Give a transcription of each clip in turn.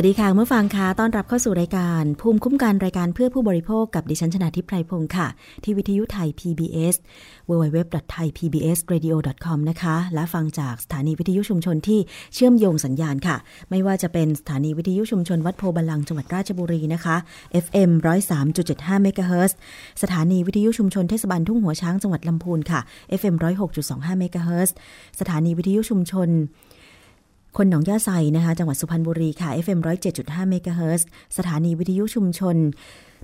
วัสดีค่ะเมื่อฟังค่ะต้อนรับเข้าสู่รายการ ภูมิคุ้มกันรายการเพื่อผู้บริโภคกับดิฉันชนาทิพไพรพงศ์ค่ะ ที่วิทยุไทย PBS www.thaipbsradio.com นะคะ และฟังจากสถานีวิทยุชุมชนที่เชื่อมโยงสัญญาณค่ะ ไม่ว่าจะเป็นสถานีวิทยุชุมชนวัดโพบาลังจังหวัดราชบุรีนะคะ FM 103.75เมกะเฮิรตซ์สถานีวิทยุชุมชนเทศบาลทุ่งหัวช้างจังหวัดลำพูนค่ะ FM 106.25เมกะเฮิรตซ์สถานีวิทยุชุมชน คนหนองย่าไซนะคะจังหวัดสุพรรณบุรีค่ะ FM 107.5เมกะเฮิรตซ์สถานีวิทยุชุมชน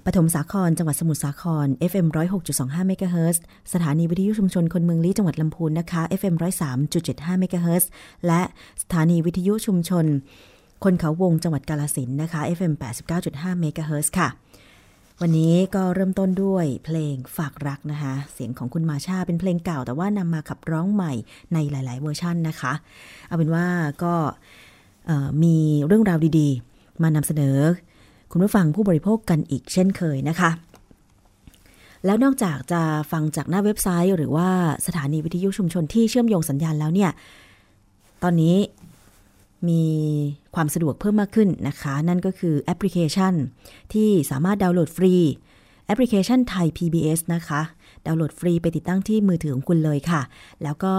ปฐมสาคร จังหวัดสมุทรสาคร FM 106.25เมกะเฮิรตซ์สถานีวิทยุชุมชนคนเมืองลี้จังหวัดลำพูนนะคะ FM 103.75เมกะเฮิรตซ์และสถานีวิทยุชุมชน คนเขาวงจังหวัดกาฬสินธุ์นะคะ FM 89.5เมกะเฮิรตซ์ค่ะ วันนี้ก็เริ่มต้นด้วยเพลงฝากรักนะคะ เสียงของคุณมาชาเป็นเพลงเก่า แต่ว่านำมาขับร้องใหม่ในหลาย ๆ เวอร์ชันนะคะ เอาเป็นว่าก็มีเรื่องราวดีๆ มานำเสนอ คุณผู้ฟังผู้บริโภคกันอีกเช่นเคยนะคะ แล้วนอกจากจะฟังจากหน้าเว็บไซต์ หรือว่าสถานีวิทยุชุมชนที่เชื่อมโยงสัญญาณแล้วเนี่ย ตอนนี้ มีความสะดวกเพิ่มมากขึ้นนะคะ นั่นก็คือแอปพลิเคชัน ที่สามารถดาวน์โหลดฟรี แอปพลิเคชันไทย PBS นะคะ ดาวน์โหลดฟรีไปติดตั้งที่มือถือของคุณเลยค่ะ แล้วก็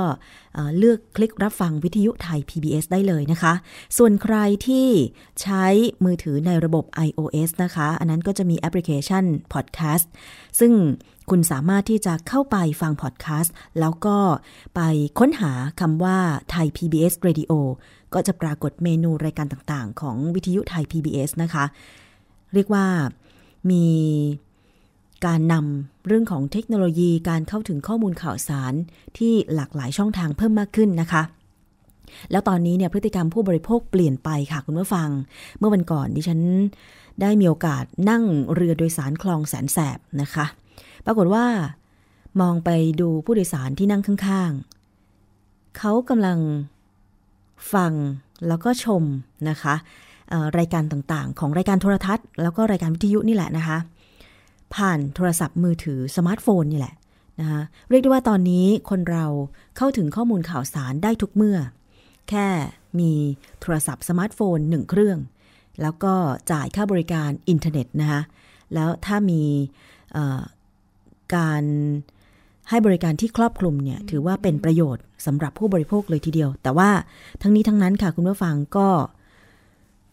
เอ่อเลือกคลิกรับฟังวิทยุไทย PBS ได้เลยนะคะ ส่วนใครที่ใช้มือถือในระบบ iOS นะคะ อันนั้นก็จะมีแอปพลิเคชัน Podcast ซึ่งคุณสามารถที่จะเข้าไปฟังพอดแคสต์แล้วก็ไปค้นหาคำว่าไทย PBS Radio ก็จะปรากฏเมนูรายการต่างๆ ของวิทยุไทย PBS นะคะ เรียกว่ามีการนำเรื่องของเทคโนโลยีการเข้าถึงข้อมูลข่าวสารที่หลากหลายช่องทางเพิ่มมากขึ้นนะคะ แล้วตอนนี้เนี่ยพฤติกรรมผู้บริโภคเปลี่ยนไปค่ะคุณผู้ฟัง เมื่อวันก่อนดิฉันได้มีโอกาสนั่งเรือโดยสารคลองแสนแสบนะคะ ปรากฏว่ามองไปดูผู้โดยสารที่นั่งข้างๆ เขากำลัง ฟังแล้วก็ชมนะคะรายการต่างๆ ของรายการโทรทัศน์ แล้วก็รายการวิทยุนี่แหละนะคะ ผ่านโทรศัพท์มือถือสมาร์ทโฟนนี่แหละนะคะเรียกได้ว่าตอนนี้คนเราเข้าถึงข้อมูลข่าวสารได้ทุกเมื่อ แค่มีโทรศัพท์สมาร์ทโฟนหนึ่งเครื่อง แล้วก็จ่ายค่าบริการอินเทอร์เน็ตนะคะแล้วถ้ามีการให้บริการที่ครอบคลุมเนี่ยถือว่าเป็นประโยชน์สำหรับผู้บริโภคเลยทีเดียว แต่ว่าทั้งนี้ทั้งนั้นค่ะคุณผู้ฟังก็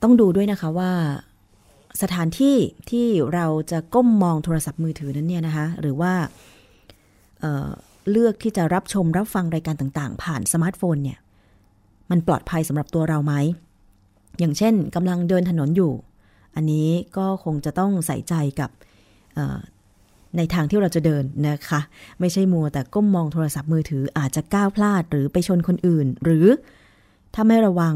ต้องดูด้วยนะคะว่าสถานที่ที่เราจะก้มมองโทรศัพท์มือถือนั้นเนี่ยนะคะ หรือว่าเเลือกที่จะรับชมรับฟังรายการต่างๆ ผ่านสมาร์ทโฟนเนี่ย มันปลอดภัยสำหรับตัวเราไหม อย่างเช่นกำลังเดินถนนอยู่ อันนี้ก็คงจะต้องใส่ใจกับ ในทางที่เราจะเดินนะคะ ไม่ใช่มัวแต่ก้มมองโทรศัพท์มือถืออาจจะก้าวพลาดหรือไปชนคนอื่น หรือถ้าไม่ระวัง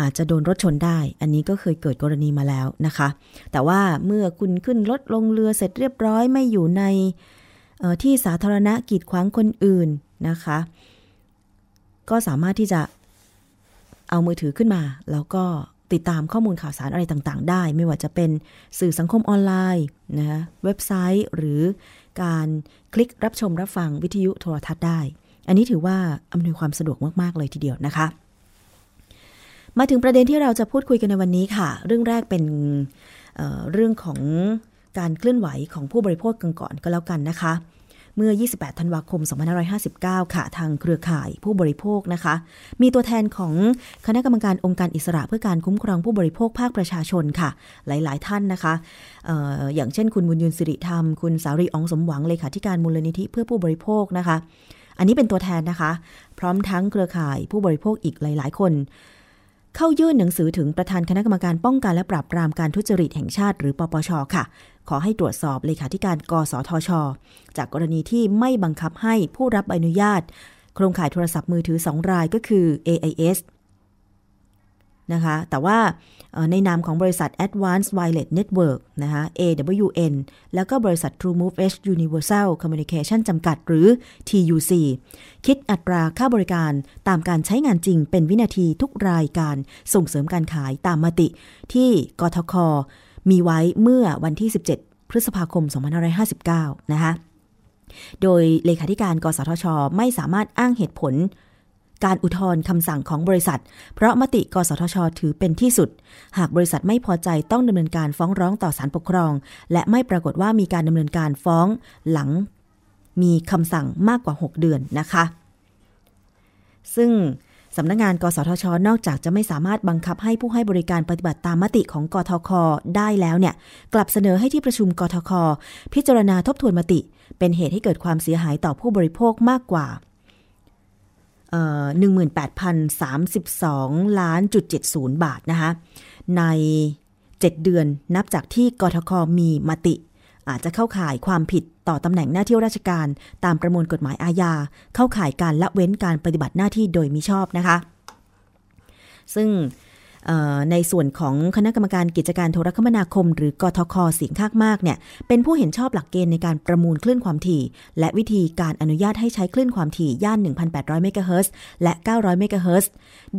อาจจะโดนรถชนได้ อันนี้ก็เคยเกิดกรณีมาแล้วนะคะ แต่ว่าเมื่อคุณขึ้นรถลงเรือเสร็จเรียบร้อยไม่อยู่ในออที่สาธารณะกีดขวางคนอื่นนะคะ ก็สามารถที่จะเอามือถือขึ้นมา แล้วก็ ติดตามข้อมูลข่าวสารอะไรต่างๆ ได้ ไม่ว่าจะเป็นสื่อสังคมออนไลน์นะคะเว็บไซต์ หรือการคลิกรับชมรับฟังวิทยุโทรทัศน์ได้ อันนี้ถือว่าอำนวยความสะดวกมากๆเลยทีเดียวนะคะ มาถึงประเด็นที่เราจะพูดคุยกันในวันนี้ค่ะ เรื่องแรกเป็นเเรื่องของการเคลื่อนไหวของผู้บริโภคกันก่อนก็แล้วกันนะคะ เมื่อ 28 ธันวาคม 2559 ค่ะ ทางเครือข่ายผู้บริโภคนะคะ มีตัวแทนของคณะกรรมการองค์การอิสระเพื่อการคุ้มครองผู้บริโภคภาคประชาชนค่ะ หลาย ๆ ท่านนะคะอออย่างเช่น คุณบุญยืนสิริธรรม คุณสารีอองสมหวังเลขาธิการมูลนิธิเพื่อผู้บริโภคนะคะ อันนี้เป็นตัวแทนนะคะ พร้อมทั้งเครือข่ายผู้บริโภคอีกหลาย ๆ คน เข้ายื่นหนังสือถึงประธานคณะกรรมการป้องกันและปราบปรามการทุจริตแห่งชาติหรือปปชค่ะ ขอให้ตรวจสอบเลขาธิการกสทช จากกรณีที่ไม่บังคับให้ผู้รับใบอนุญาต โครงข่ายโทรศัพท์มือถือ 2 รายก็คือ AIS นะคะ แต่ว่าในนามของบริษัท Advanced Wireless Network นะคะ AWN แล้วก็บริษัท TrueMove H Universal Communication จำกัดหรือ TUC คิดอัตราค่าบริการตามการใช้งานจริงเป็นวินาทีทุกรายการส่งเสริมการขายตามมติ ที่กทค มีไว้เมื่อวันที่ 17 พฤษภาคม 2559 นะคะ โดยเลขาธิการ กสทช ไม่สามารถอ้างเหตุผล การอุทธรณ์คำสั่งของบริษัท เพราะมติกสทช ถือเป็นที่สุด หากบริษัทไม่พอใจต้องดำเนินการฟ้องร้องต่อศาลปกครอง และไม่ปรากฏว่ามีการดำเนินการฟ้องหลังมีคำสั่งมากกว่า 6 เดือนนะคะ ซึ่งสำนักงงาน กสทช นอกจากจะไม่สามารถบังคับให้ผู้ให้บริการปฏิบัติตามมติของกทค ได้แล้วเนี่ย กลับเสนอให้ที่ประชุมกทค พิจารณาทบทวนมติ เป็นเหตุให้เกิดความเสียหายต่อผู้บริโภคมากกว่า 18,032 ล้านจุด70 บาทนะคะ ใน 7 เดือนนับจากที่กทคมีมติ อาจจะเข้าข่ายความผิดต่อตำแหน่งหน้าที่ราชการ ตามประมวลกฎหมายอาญา เข้าข่ายการละเว้นการปฏิบัติหน้าที่โดยมิชอบนะคะ ซึ่ง ในส่วนของคณะกรรมการกิจการโทรคมนาคม หรือกทคเสียงข้างมากเนี่ยเป็นผู้เห็นชอบหลักเกณฑ์ในการประมูลคลื่นความถี่ และวิธีการอนุญาตให้ใช้คลื่นความถี่ย่าน 1,800เมกะเฮิรตซ์และ 900เมกะเฮิรตซ์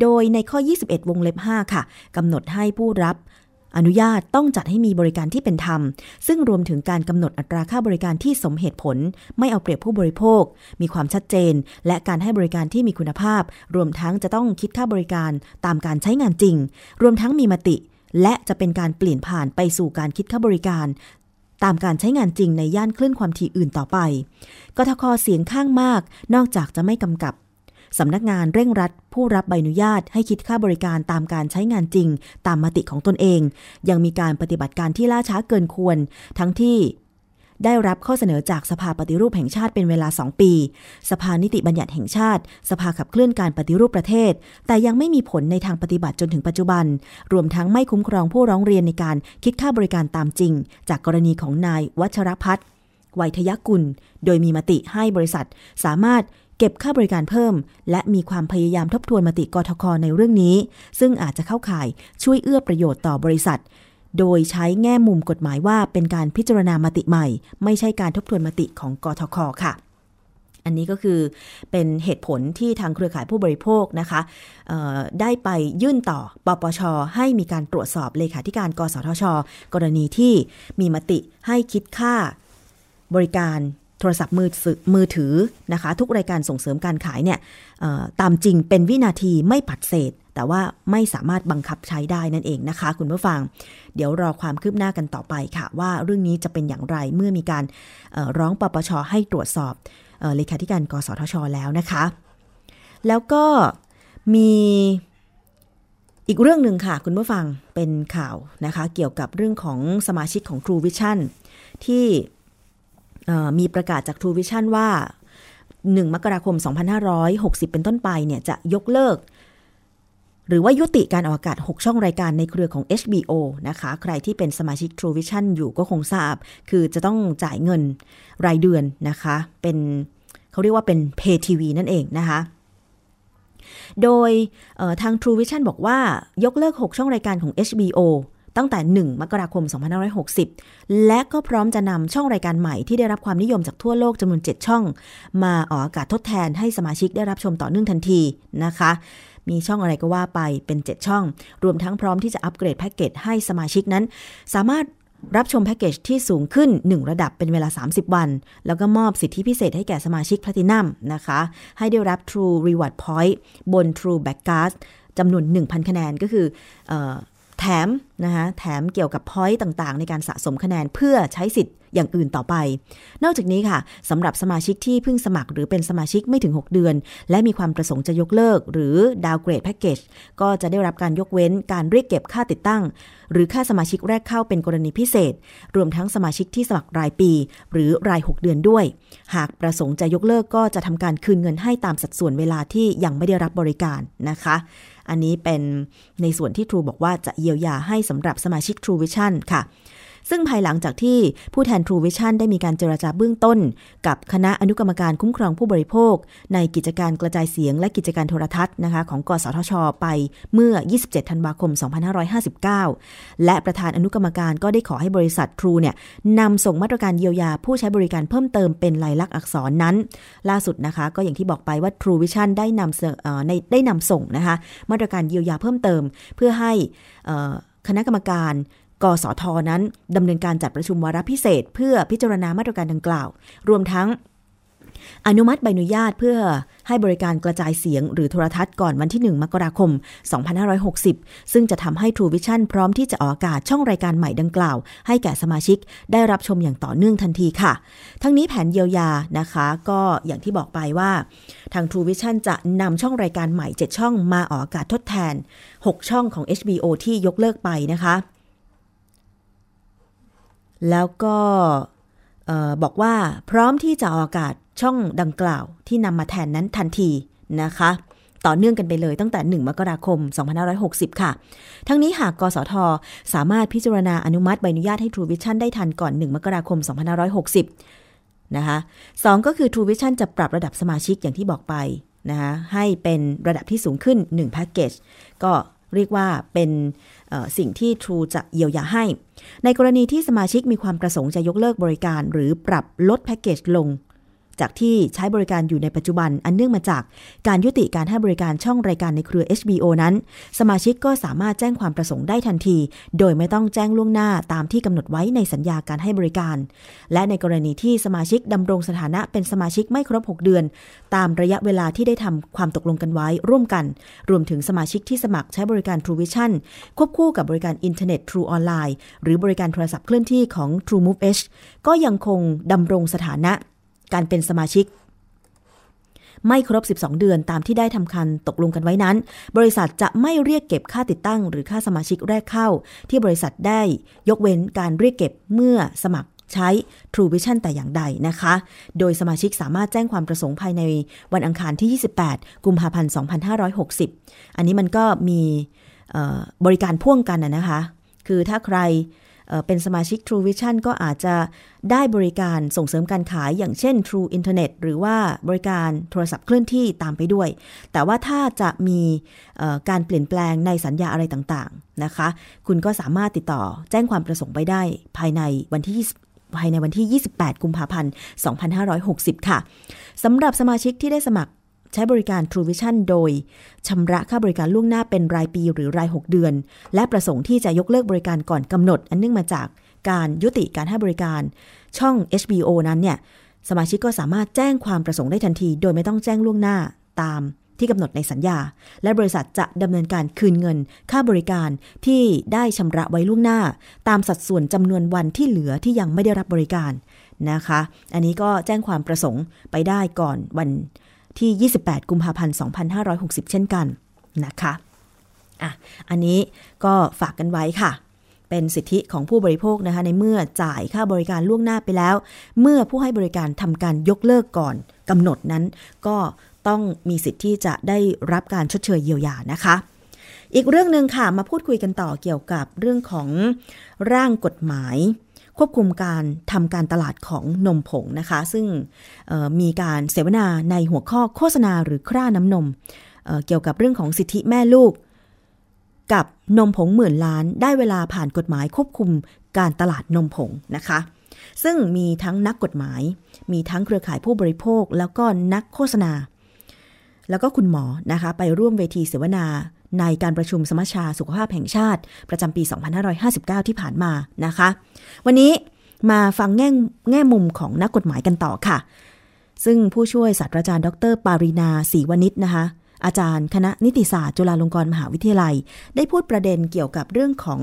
โดยในข้อ 21 วงเล็บ 5 ค่ะกำหนดให้ผู้รับ อนุญาตต้องจัดให้มีบริการที่เป็นธรรม ซึ่งรวมถึงการกำหนดอัตราค่าบริการที่สมเหตุผล ไม่เอาเปรียบผู้บริโภค มีความชัดเจน และการให้บริการที่มีคุณภาพ รวมทั้งจะต้องคิดค่าบริการตามการใช้งานจริง รวมทั้งมีมติ และจะเป็นการเปลี่ยนผ่านไปสู่การคิดค่าบริการตามการใช้งานจริงในย่านคลื่นความถี่อื่นต่อไป กทคเสียงข้างมาก นอกจากจะไม่กำกับ สำนักงานเร่งรัด ผู้รับใบอนุญาตให้คิดค่าบริการตามการใช้งานจริง ตามมติของตนเอง ยังมีการปฏิบัติการที่ล่าช้าเกินควร ทั้งที่ได้รับข้อเสนอจากสภาปฏิรูปแห่งชาติเป็นเวลา 2 ปี สภานิติบัญญัติแห่งชาติ สภาขับเคลื่อนการปฏิรูปประเทศ แต่ยังไม่มีผลในทางปฏิบัติจนถึงปัจจุบัน รวมทั้งไม่คุ้มครองผู้ร้องเรียนในการคิดค่าบริการตามจริง จากกรณีของนายวัชรพัฒน์ไวยทยกุล โดยมีมติให้บริษัท สามารถ เก็บค่าบริการเพิ่ม และมีความพยายามทบทวนมติกทคในเรื่องนี้ ซึ่งอาจจะเข้าข่ายช่วยเอื้อประโยชน์ต่อบริษัท โดยใช้แง่มุมกฎหมายว่าเป็นการพิจารณามติใหม่ ไม่ใช่การทบทวนมติของกทคค่ะ อันนี้ก็คือเป็นเหตุผลที่ทางเครือข่ายผู้บริโภคนะคะได้ไปยื่นต่อปปช ให้มีการตรวจสอบเลขาธิการกสทช กรณีที่มีมติให้คิดค่าบริการ โทรศัพท์มือถือมือถือนะคะ ทุกรายการส่งเสริมการขายเนี่ยตามจริงเป็นวินาทีไม่ปัดเศษ แต่ว่าไม่สามารถบังคับใช้ได้นั่นเองนะคะ คุณผู้ฟัง เดี๋ยวรอความคืบหน้ากันต่อไปค่ะ ว่าเรื่องนี้จะเป็นอย่างไรเมื่อมีการร้องปปชให้ตรวจสอบเลขาธิการกสทช แล้วนะคะ แล้วก็มีอีกเรื่องหนึ่งค่ะ คุณผู้ฟังเป็นข่าวนะคะ เกี่ยวกับเรื่องของสมาชิกของ True Vision ที่ มีประกาศจาก True Vision ว่า 1 มกราคม 2560 เป็นต้นไปเนี่ยจะยกเลิก หรือว่ายุติการออกอากาศ 6 ช่องรายการในเครือของ HBO นะคะ ใครที่เป็นสมาชิก True Vision อยู่ก็คงทราบ คือจะต้องจ่ายเงินรายเดือนนะคะ เป็นเขาเรียกว่าเป็น Pay TV นั่นเองนะคะโดยทาง True Vision บอกว่ายกเลิก 6 ช่องรายการของ HBO ตั้งแต่ 1 มกราคม 2560 และก็พร้อมจะนำช่องรายการใหม่ที่ได้รับความนิยมจากทั่วโลกจำนวน 7 ช่อง มาออกอากาศทดแทนให้สมาชิกได้รับชมต่อเนื่องทันทีนะคะ มีช่องอะไรก็ว่าไปเป็น 7 ช่อง รวมทั้งพร้อมที่จะอัปเกรดแพ็กเกจให้สมาชิกนั้น สามารถรับชมแพ็กเกจที่สูงขึ้น 1 ระดับเป็นเวลา 30 วัน แล้วก็มอบสิทธิพิเศษให้แก่สมาชิก Platinum นะคะ ให้ได้รับ True Reward Point บน True Black Card จำนวน 1,000 คะแนนก็คืออ แถมนะคะแถมเกี่ยวกับ point ต่างๆ ในการสะสมคะแนนเพื่อใช้สิทธิ์ อย่างอื่นต่อไป นอกจากนี้ค่ะสำหรับสมาชิกที่เพิ่งสมัคร หรือเป็นสมาชิกไม่ถึง 6 เดือน และมีความประสงค์จะยกเลิก หรือ downgrade แพ็กเกจก็จะได้รับการยกเว้นการเรียกเก็บค่าติดตั้ง หรือค่าสมาชิกแรกเข้าเป็นกรณีพิเศษ รวมทั้งสมาชิกที่สมัครรายปี หรือราย 6 เดือนด้วย หากประสงค์จะยกเลิกก็จะทำการคืนเงินให้ตามสัดส่วนเวลาที่ยังไม่ได้รับบริการนะคะ อันนี้เป็นในส่วนที่ True บอกว่าจะเยียวยาให้สำหรับสมาชิก True Vision ค่ะ ซึ่งภายหลังจากที่ผู้แทน True Vision ได้มีการเจรจาเบื้องต้น กับคณะอนุกรรมการคุ้มครองผู้บริโภค ในกิจการกระจายเสียงและกิจการโทรทัศน์นะคะของกสทช ไปเมื่อ 27 ธันวาคม 2559 และประธานอนุกรรมการก็ได้ขอให้บริษัท True เนี่ยนำส่งมาตรการเยียวยาผู้ใช้บริการเพิ่มเติมเป็นลายลักษณ์อักษรนั้น ล่าสุดนะคะก็อย่างที่บอกไปว่า True Vision ได้นำในได้นำส่งนะคะมาตรการเยียวยาเพิ่มเติม เพื่อให้คณะกรรมการ กสทนั้นดำเนินการจัดประชุมวาระพิเศษ เพื่อพิจารณามาตรการดังกล่าว รวมทั้ง อนุมัติใบอนุญาตเพื่อให้บริการกระจายเสียงหรือโทรทัศน์ก่อนวันที่ 1 มกราคม 2560 ซึ่งจะทำให้ True Vision พร้อมที่จะออกอากาศช่องรายการใหม่ดังกล่าว ให้แก่สมาชิกได้รับชมอย่างต่อเนื่องทันทีค่ะ ทั้งนี้แผนเยียวยานะคะ ก็อย่างที่บอกไปว่า ทาง True Vision จะนำช่องรายการใหม่ 7 ช่องมาออกอากาศทดแทน 6 ช่องของ HBO ที่ยกเลิกไปนะคะ แล้วก็บอกว่าพร้อมที่จะออกอากาศช่องดังกล่าวที่นำมาแทนนั้นทันทีนะคะ ต่อเนื่องกันไปเลยตั้งแต่ 1 มกราคม 2560 ค่ะ ทั้งนี้หากกสท สามารถพิจารณาอนุมัติใบอนุญาตให้ True Vision ได้ทันก่อน 1 มกราคม 2560 นะคะสองก็คือ True Vision จะปรับระดับสมาชิกอย่างที่บอกไปนะคะให้เป็นระดับที่สูงขึ้น 1 แพ็กเกจก็เรียกว่าเป็น สิ่งที่ True จะเยียวยาให้ ในกรณีที่สมาชิกมีความประสงค์จะยกเลิกบริการ หรือปรับลดแพ็กเกจลง จากที่ใช้บริการอยู่ในปัจจุบันอันเนื่องมาจากการยุติการให้บริการช่องรายการในเครือ HBO นั้น สมาชิกก็สามารถแจ้งความประสงค์ได้ทันที โดยไม่ต้องแจ้งล่วงหน้าตามที่กำหนดไว้ในสัญญาการให้บริการ และในกรณีที่สมาชิกดำรงสถานะเป็นสมาชิกไม่ครบ 6 เดือน ตามระยะเวลาที่ได้ทำความตกลงกันไว้ร่วมกัน รวมถึงสมาชิกที่สมัครใช้บริการ True Vision ควบคู่กับบริการอินเทอร์เน็ต True Online หรือบริการโทรศัพท์เคลื่อนที่ของ True Move H ก็ยังคงดำรงสถานะ การเป็นสมาชิก ไม่ครบ 12 เดือนตามที่ได้ทำความตกลงกันไว้นั้น บริษัทจะไม่เรียกเก็บค่าติดตั้ง หรือค่าสมาชิกแรกเข้า ที่บริษัทได้ยกเว้นการเรียกเก็บเมื่อสมัครใช้ True Vision แต่อย่างใดนะคะ โดยสมาชิกสามารถแจ้งความประสงค์ภายในวันอังคารที่ 28 กุมภาพันธ์ 2560 อันนี้มันก็มีบริการพ่วงกันนะคะ คือถ้าใคร เป็นสมาชิก True Vision ก็อาจจะได้บริการส่งเสริมการขายอย่างเช่น True Internet หรือว่าบริการโทรศัพท์เคลื่อนที่ตามไปด้วย แต่ว่าถ้าจะมีการเปลี่ยนแปลงในสัญญาอะไรต่างๆนะคะ คุณก็สามารถติดต่อแจ้งความประสงค์ไปได้ภายในวันที่ 20ภายในวันที่ 28 กุมภาพันธ์ 2560 ค่ะ สำหรับสมาชิกที่ได้สมัคร ใช้บริการ True Vision โดยชำระค่าบริการล่วงหน้าเป็นรายปีหรือราย 6 เดือน และประสงค์ที่จะยกเลิกบริการก่อนกำหนด อันเนื่องมาจากการยุติการให้บริการ ช่อง HBO นั้นเนี่ยสมาชิกก็สามารถแจ้งความประสงค์ได้ทันที โดยไม่ต้องแจ้งล่วงหน้าตามที่กำหนดในสัญญา และบริษัทจะดำเนินการคืนเงิน ค่าบริการที่ได้ชำระไว้ล่วงหน้า ตามสัดส่วนจำนวนวันที่เหลือที่ยังไม่ได้รับบริการนะคะ อันนี้ก็แจ้งความประสงค์ไปได้ก่อนวัน ที่ 28 กุมภาพันธ์ 2560 เช่นกันนะคะอะอันนี้ก็ฝากกันไว้ค่ะ เป็นสิทธิของผู้บริโภคนะคะ ในเมื่อจ่ายค่าบริการล่วงหน้าไปแล้ว เมื่อผู้ให้บริการทำการยกเลิกก่อนกำหนดนั้น ก็ต้องมีสิทธิ์ที่จะได้รับการชดเชยเยียวยานะคะ อีกเรื่องหนึ่งค่ะมาพูดคุยกันต่อเกี่ยวกับเรื่องของร่างกฎหมาย ควบคุมการทำการตลาดของนมผงนะคะ ซึ่งมีการเสวนาในหัวข้อโฆษณาหรือคร่าน้ำนมเเกี่ยวกับเรื่องของสิทธิแม่ลูก กับนมผงหมื่นล้านได้เวลาผ่านกฎหมายควบคุมการตลาดนมผงนะคะ ซึ่งมีทั้งนักกฎหมาย มีทั้งเครือข่ายผู้บริโภค แล้วก็นักโฆษณา แล้วก็คุณหมอนะคะ ไปร่วมเวทีเสวนา ในการประชุมสมัชชาสุขภาพแห่งชาติ ประจำปี 2559 ที่ผ่านมานะคะ วันนี้มาฟังแง่แง่มุมของนักกฎหมายกันต่อค่ะ ซึ่งผู้ช่วยศาสตราจารย์ ดร ปารินาศรีวณิชนะคะ อาจารย์คณะนิติศาสตร์จุฬาลงกรณ์มหาวิทยาลัย ได้พูดประเด็นเกี่ยวกับเรื่องของ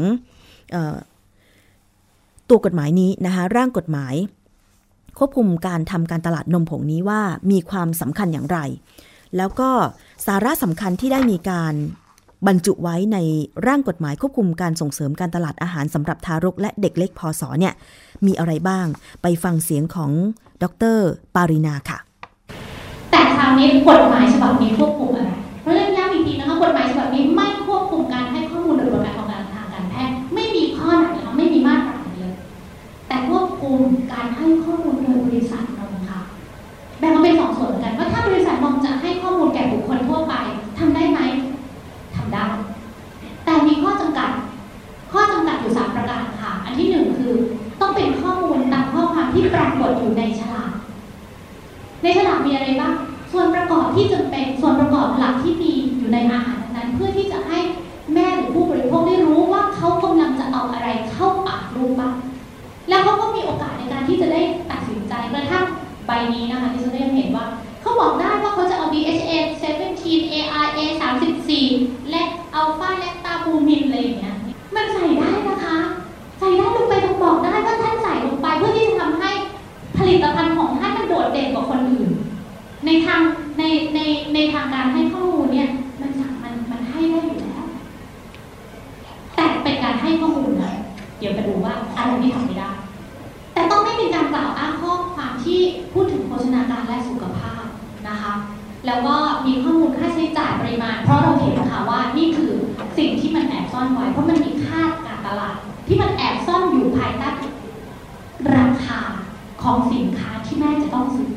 ออตัวกฎหมายนี้นะคะร่างกฎหมาย ควบคุมการทำการตลาดนมผงนี้ว่ามีความสำคัญอย่างไร แล้วก็สาระสำคัญที่ได้มีการ บรรจุไว้ในร่างกฎหมายควบคุมการส่งเสริมการตลาดอาหารสำหรับทารกและเด็กเล็กพอสอเนี่ย มีอะไรบ้างไปฟังเสียงของดรปารินาค่ะ แต่คราวนี้กฎหมายฉบับนี้ควบคุมอะไรเพราะเรื่องย้ำอีกทีนะคะกฎหมายฉบับนี้ไม่ควบคุมการให้ข้อมูลโดยประการของการทางการแพทย์ไม่มีข้อไหนนะคะไม่มีมาตราไหนเลย แต่ควบคุมการให้ข้อมูลโดยบริษัทนมค่ะแบ่งออกเป็นสองส่วนเหมือนกันว่าถ้าบริษัทนมจะให้ข้อมูลแก่บุคคลทั่วไปทำได้ไหมทำได้ แต่มีข้อจำ กัด ข้อจำกัดอยู่สามประการค่ะ อันที่หนึ่งคือ ต้องเป็นข้อมูลตามข้อความที่ปรากฏอยู่ในฉลาก ในฉลากมีอะไรบ้าง ส่วนประกอบที่จำเป็นส่วนประกอบหลักที่มีอยู่ในอาหารนั้น เพื่อที่จะให้แม่หรือผู้บริโภคได้รู้ว่าเขากำลังจะเอาอะไรเข้าปากลูกบ้างแล้วเขาก็มีโอกาสในการที่จะได้ตัดสินใจกระทั่งใบนี้นะคะที่ฉันได้เห็นว่า เขาบอกได้ว่าเขาจะเอา DHA 17 ARA 34 และอัลฟาแลคตาบูมินอะไรอย่างเงี้ย มันใส่ได้นะคะ ใส่ได้ลงไปต้องบอกได้ว่าท่านใส่ลงไปเพื่อที่จะทำให้ผลิตภัณฑ์ของท่านมันโดดเด่นกว่าคนอื่น ในทางในในในทางการให้ข้อมูลเนี่ยมันสามมันมันให้ได้อยู่แล้ว แต่เป็นการให้ข้อมูลนะเดี๋ยวมาดูว่าอะไรที่ทำไม่ได้ แต่ต้องไม่เป็นการกล่าวอ้างข้อความที่พูดถึงโภชนาการและสุขภาพ นะคะ แล้วก็มีข้อมูลค่าใช้จ่ายปริมาณ เพราะเราเห็นนะคะว่านี่คือสิ่งที่มันแอบซ่อนไว้ เพราะมันมีค่าการตลาด ที่มันแอบซ่อนอยู่ภายใต้ราคาของสินค้าที่แม่จะต้องซื้อ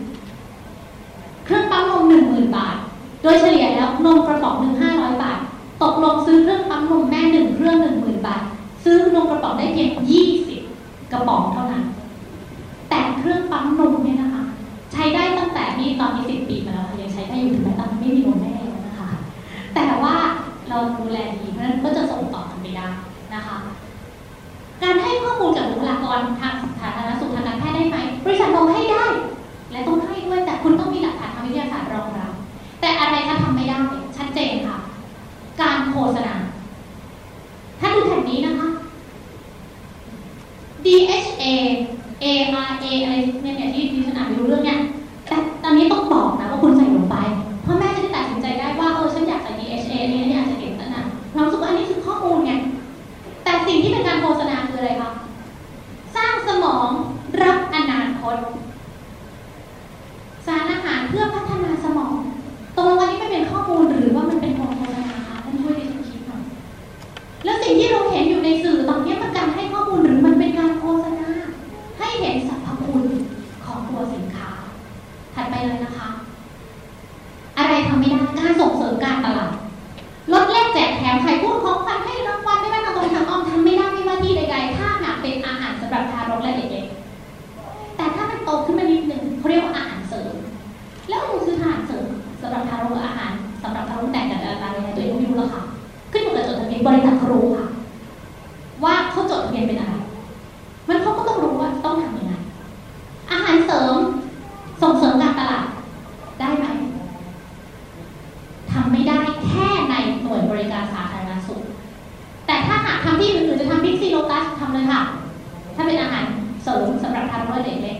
เครื่องปั๊มนมหนึ่งหมื่นบาท โดยเฉลี่ยแล้วนมกระป๋องหนึ่งห้าร้อยบาท ตกลงซื้อเครื่องปั๊มนมแม่หนึ่งเครื่องหนึ่งหมื่นบาท ซื้อนมกระป๋องได้เพียงยี่สิบกระป๋องเท่านั้น แต่เครื่องปั๊มนมเนี่ยนะคะ ใช้ได้ตั้งแต่นี่ตอนนี้สิบ อยู่ถึงแม้ตอนไม่มีนมแม่แล้วนะคะแต่ว่าเราดูแลดีเพราะฉะนั้น เป็นอาหารเสริมสำหรับทารกอยเด็กเล็ก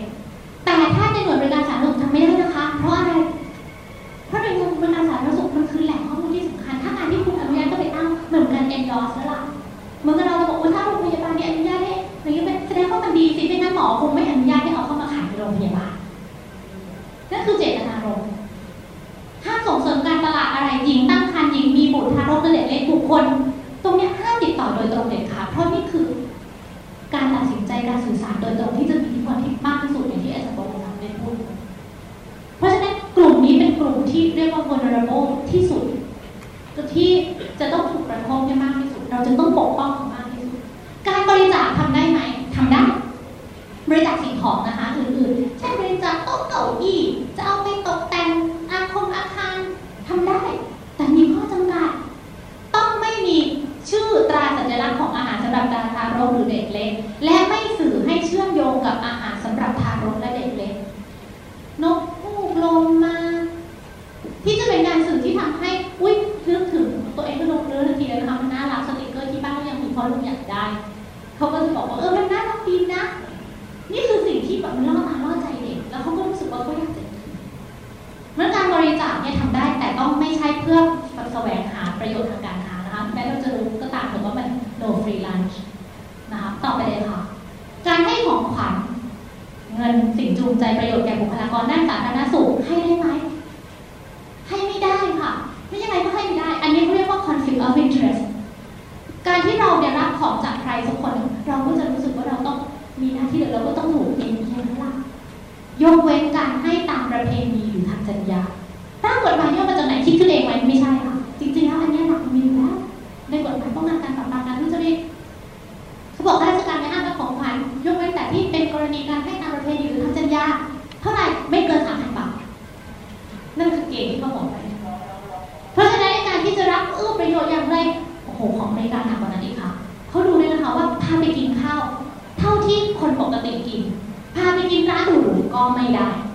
่ะ ไม่ยังไงก็ให้ไม่ได้ อันนี้เขาเรียกว่า conflict of interest การที่เราได้รับของจากใครสักคน เราก็จะรู้สึกว่าเราต้องมีหน้าที่เราก็ต้องถูกเองแค่นั้นละยกเว้นการให้ตามประเพณีหรือทางจรรยาร่างกฎหมายย่อมาจากไหนคิดขึ้นเองไหมไม่ใช่ ก็ไม่ได้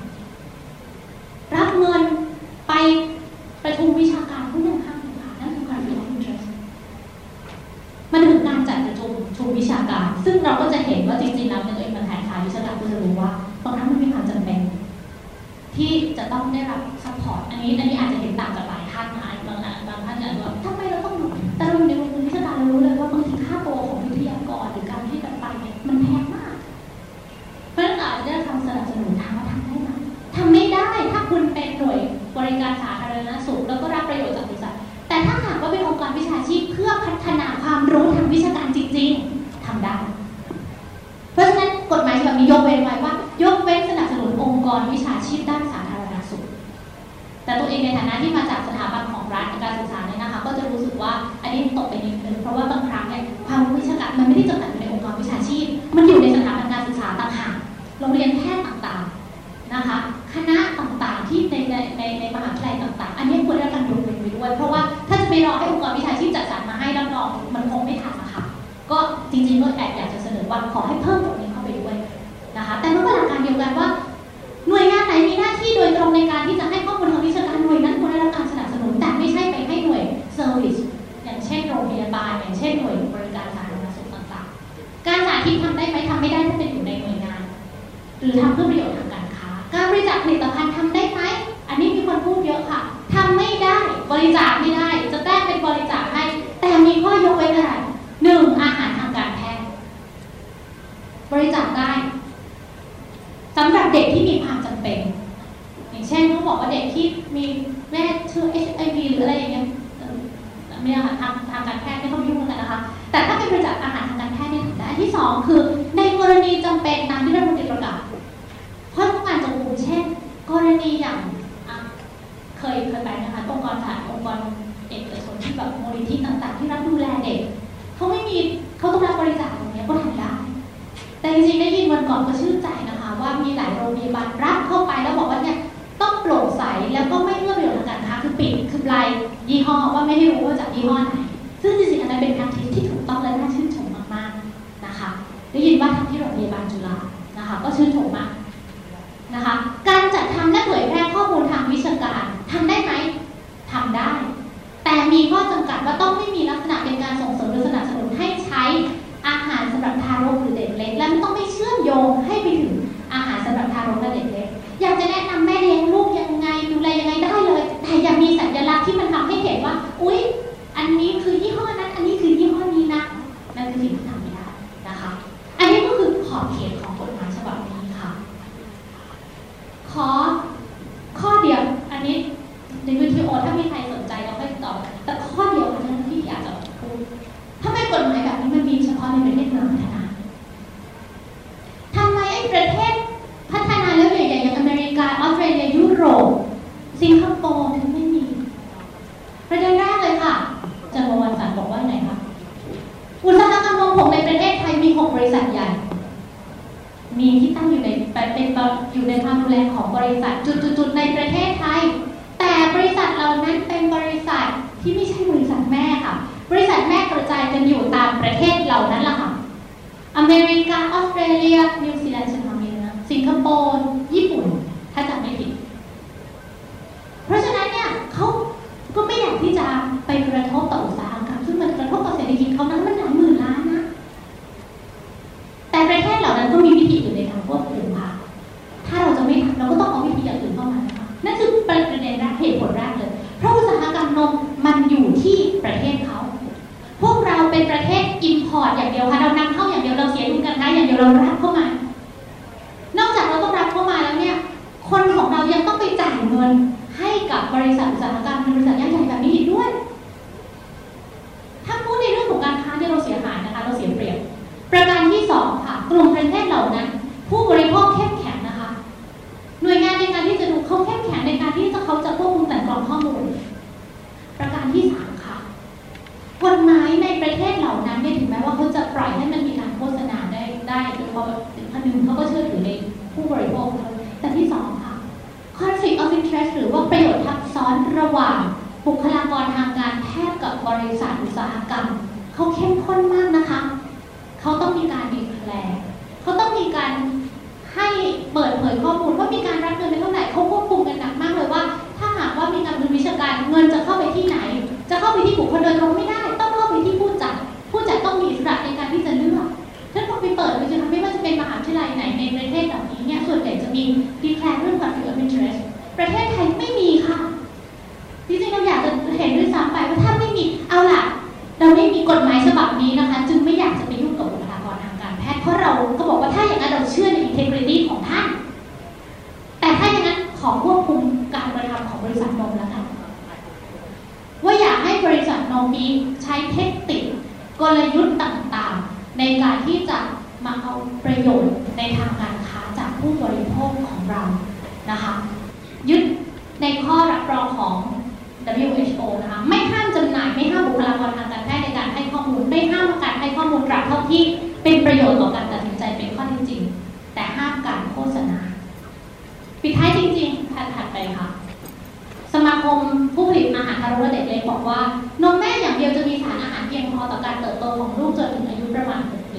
เหล่านั้น ผู้บริโภคเข้ม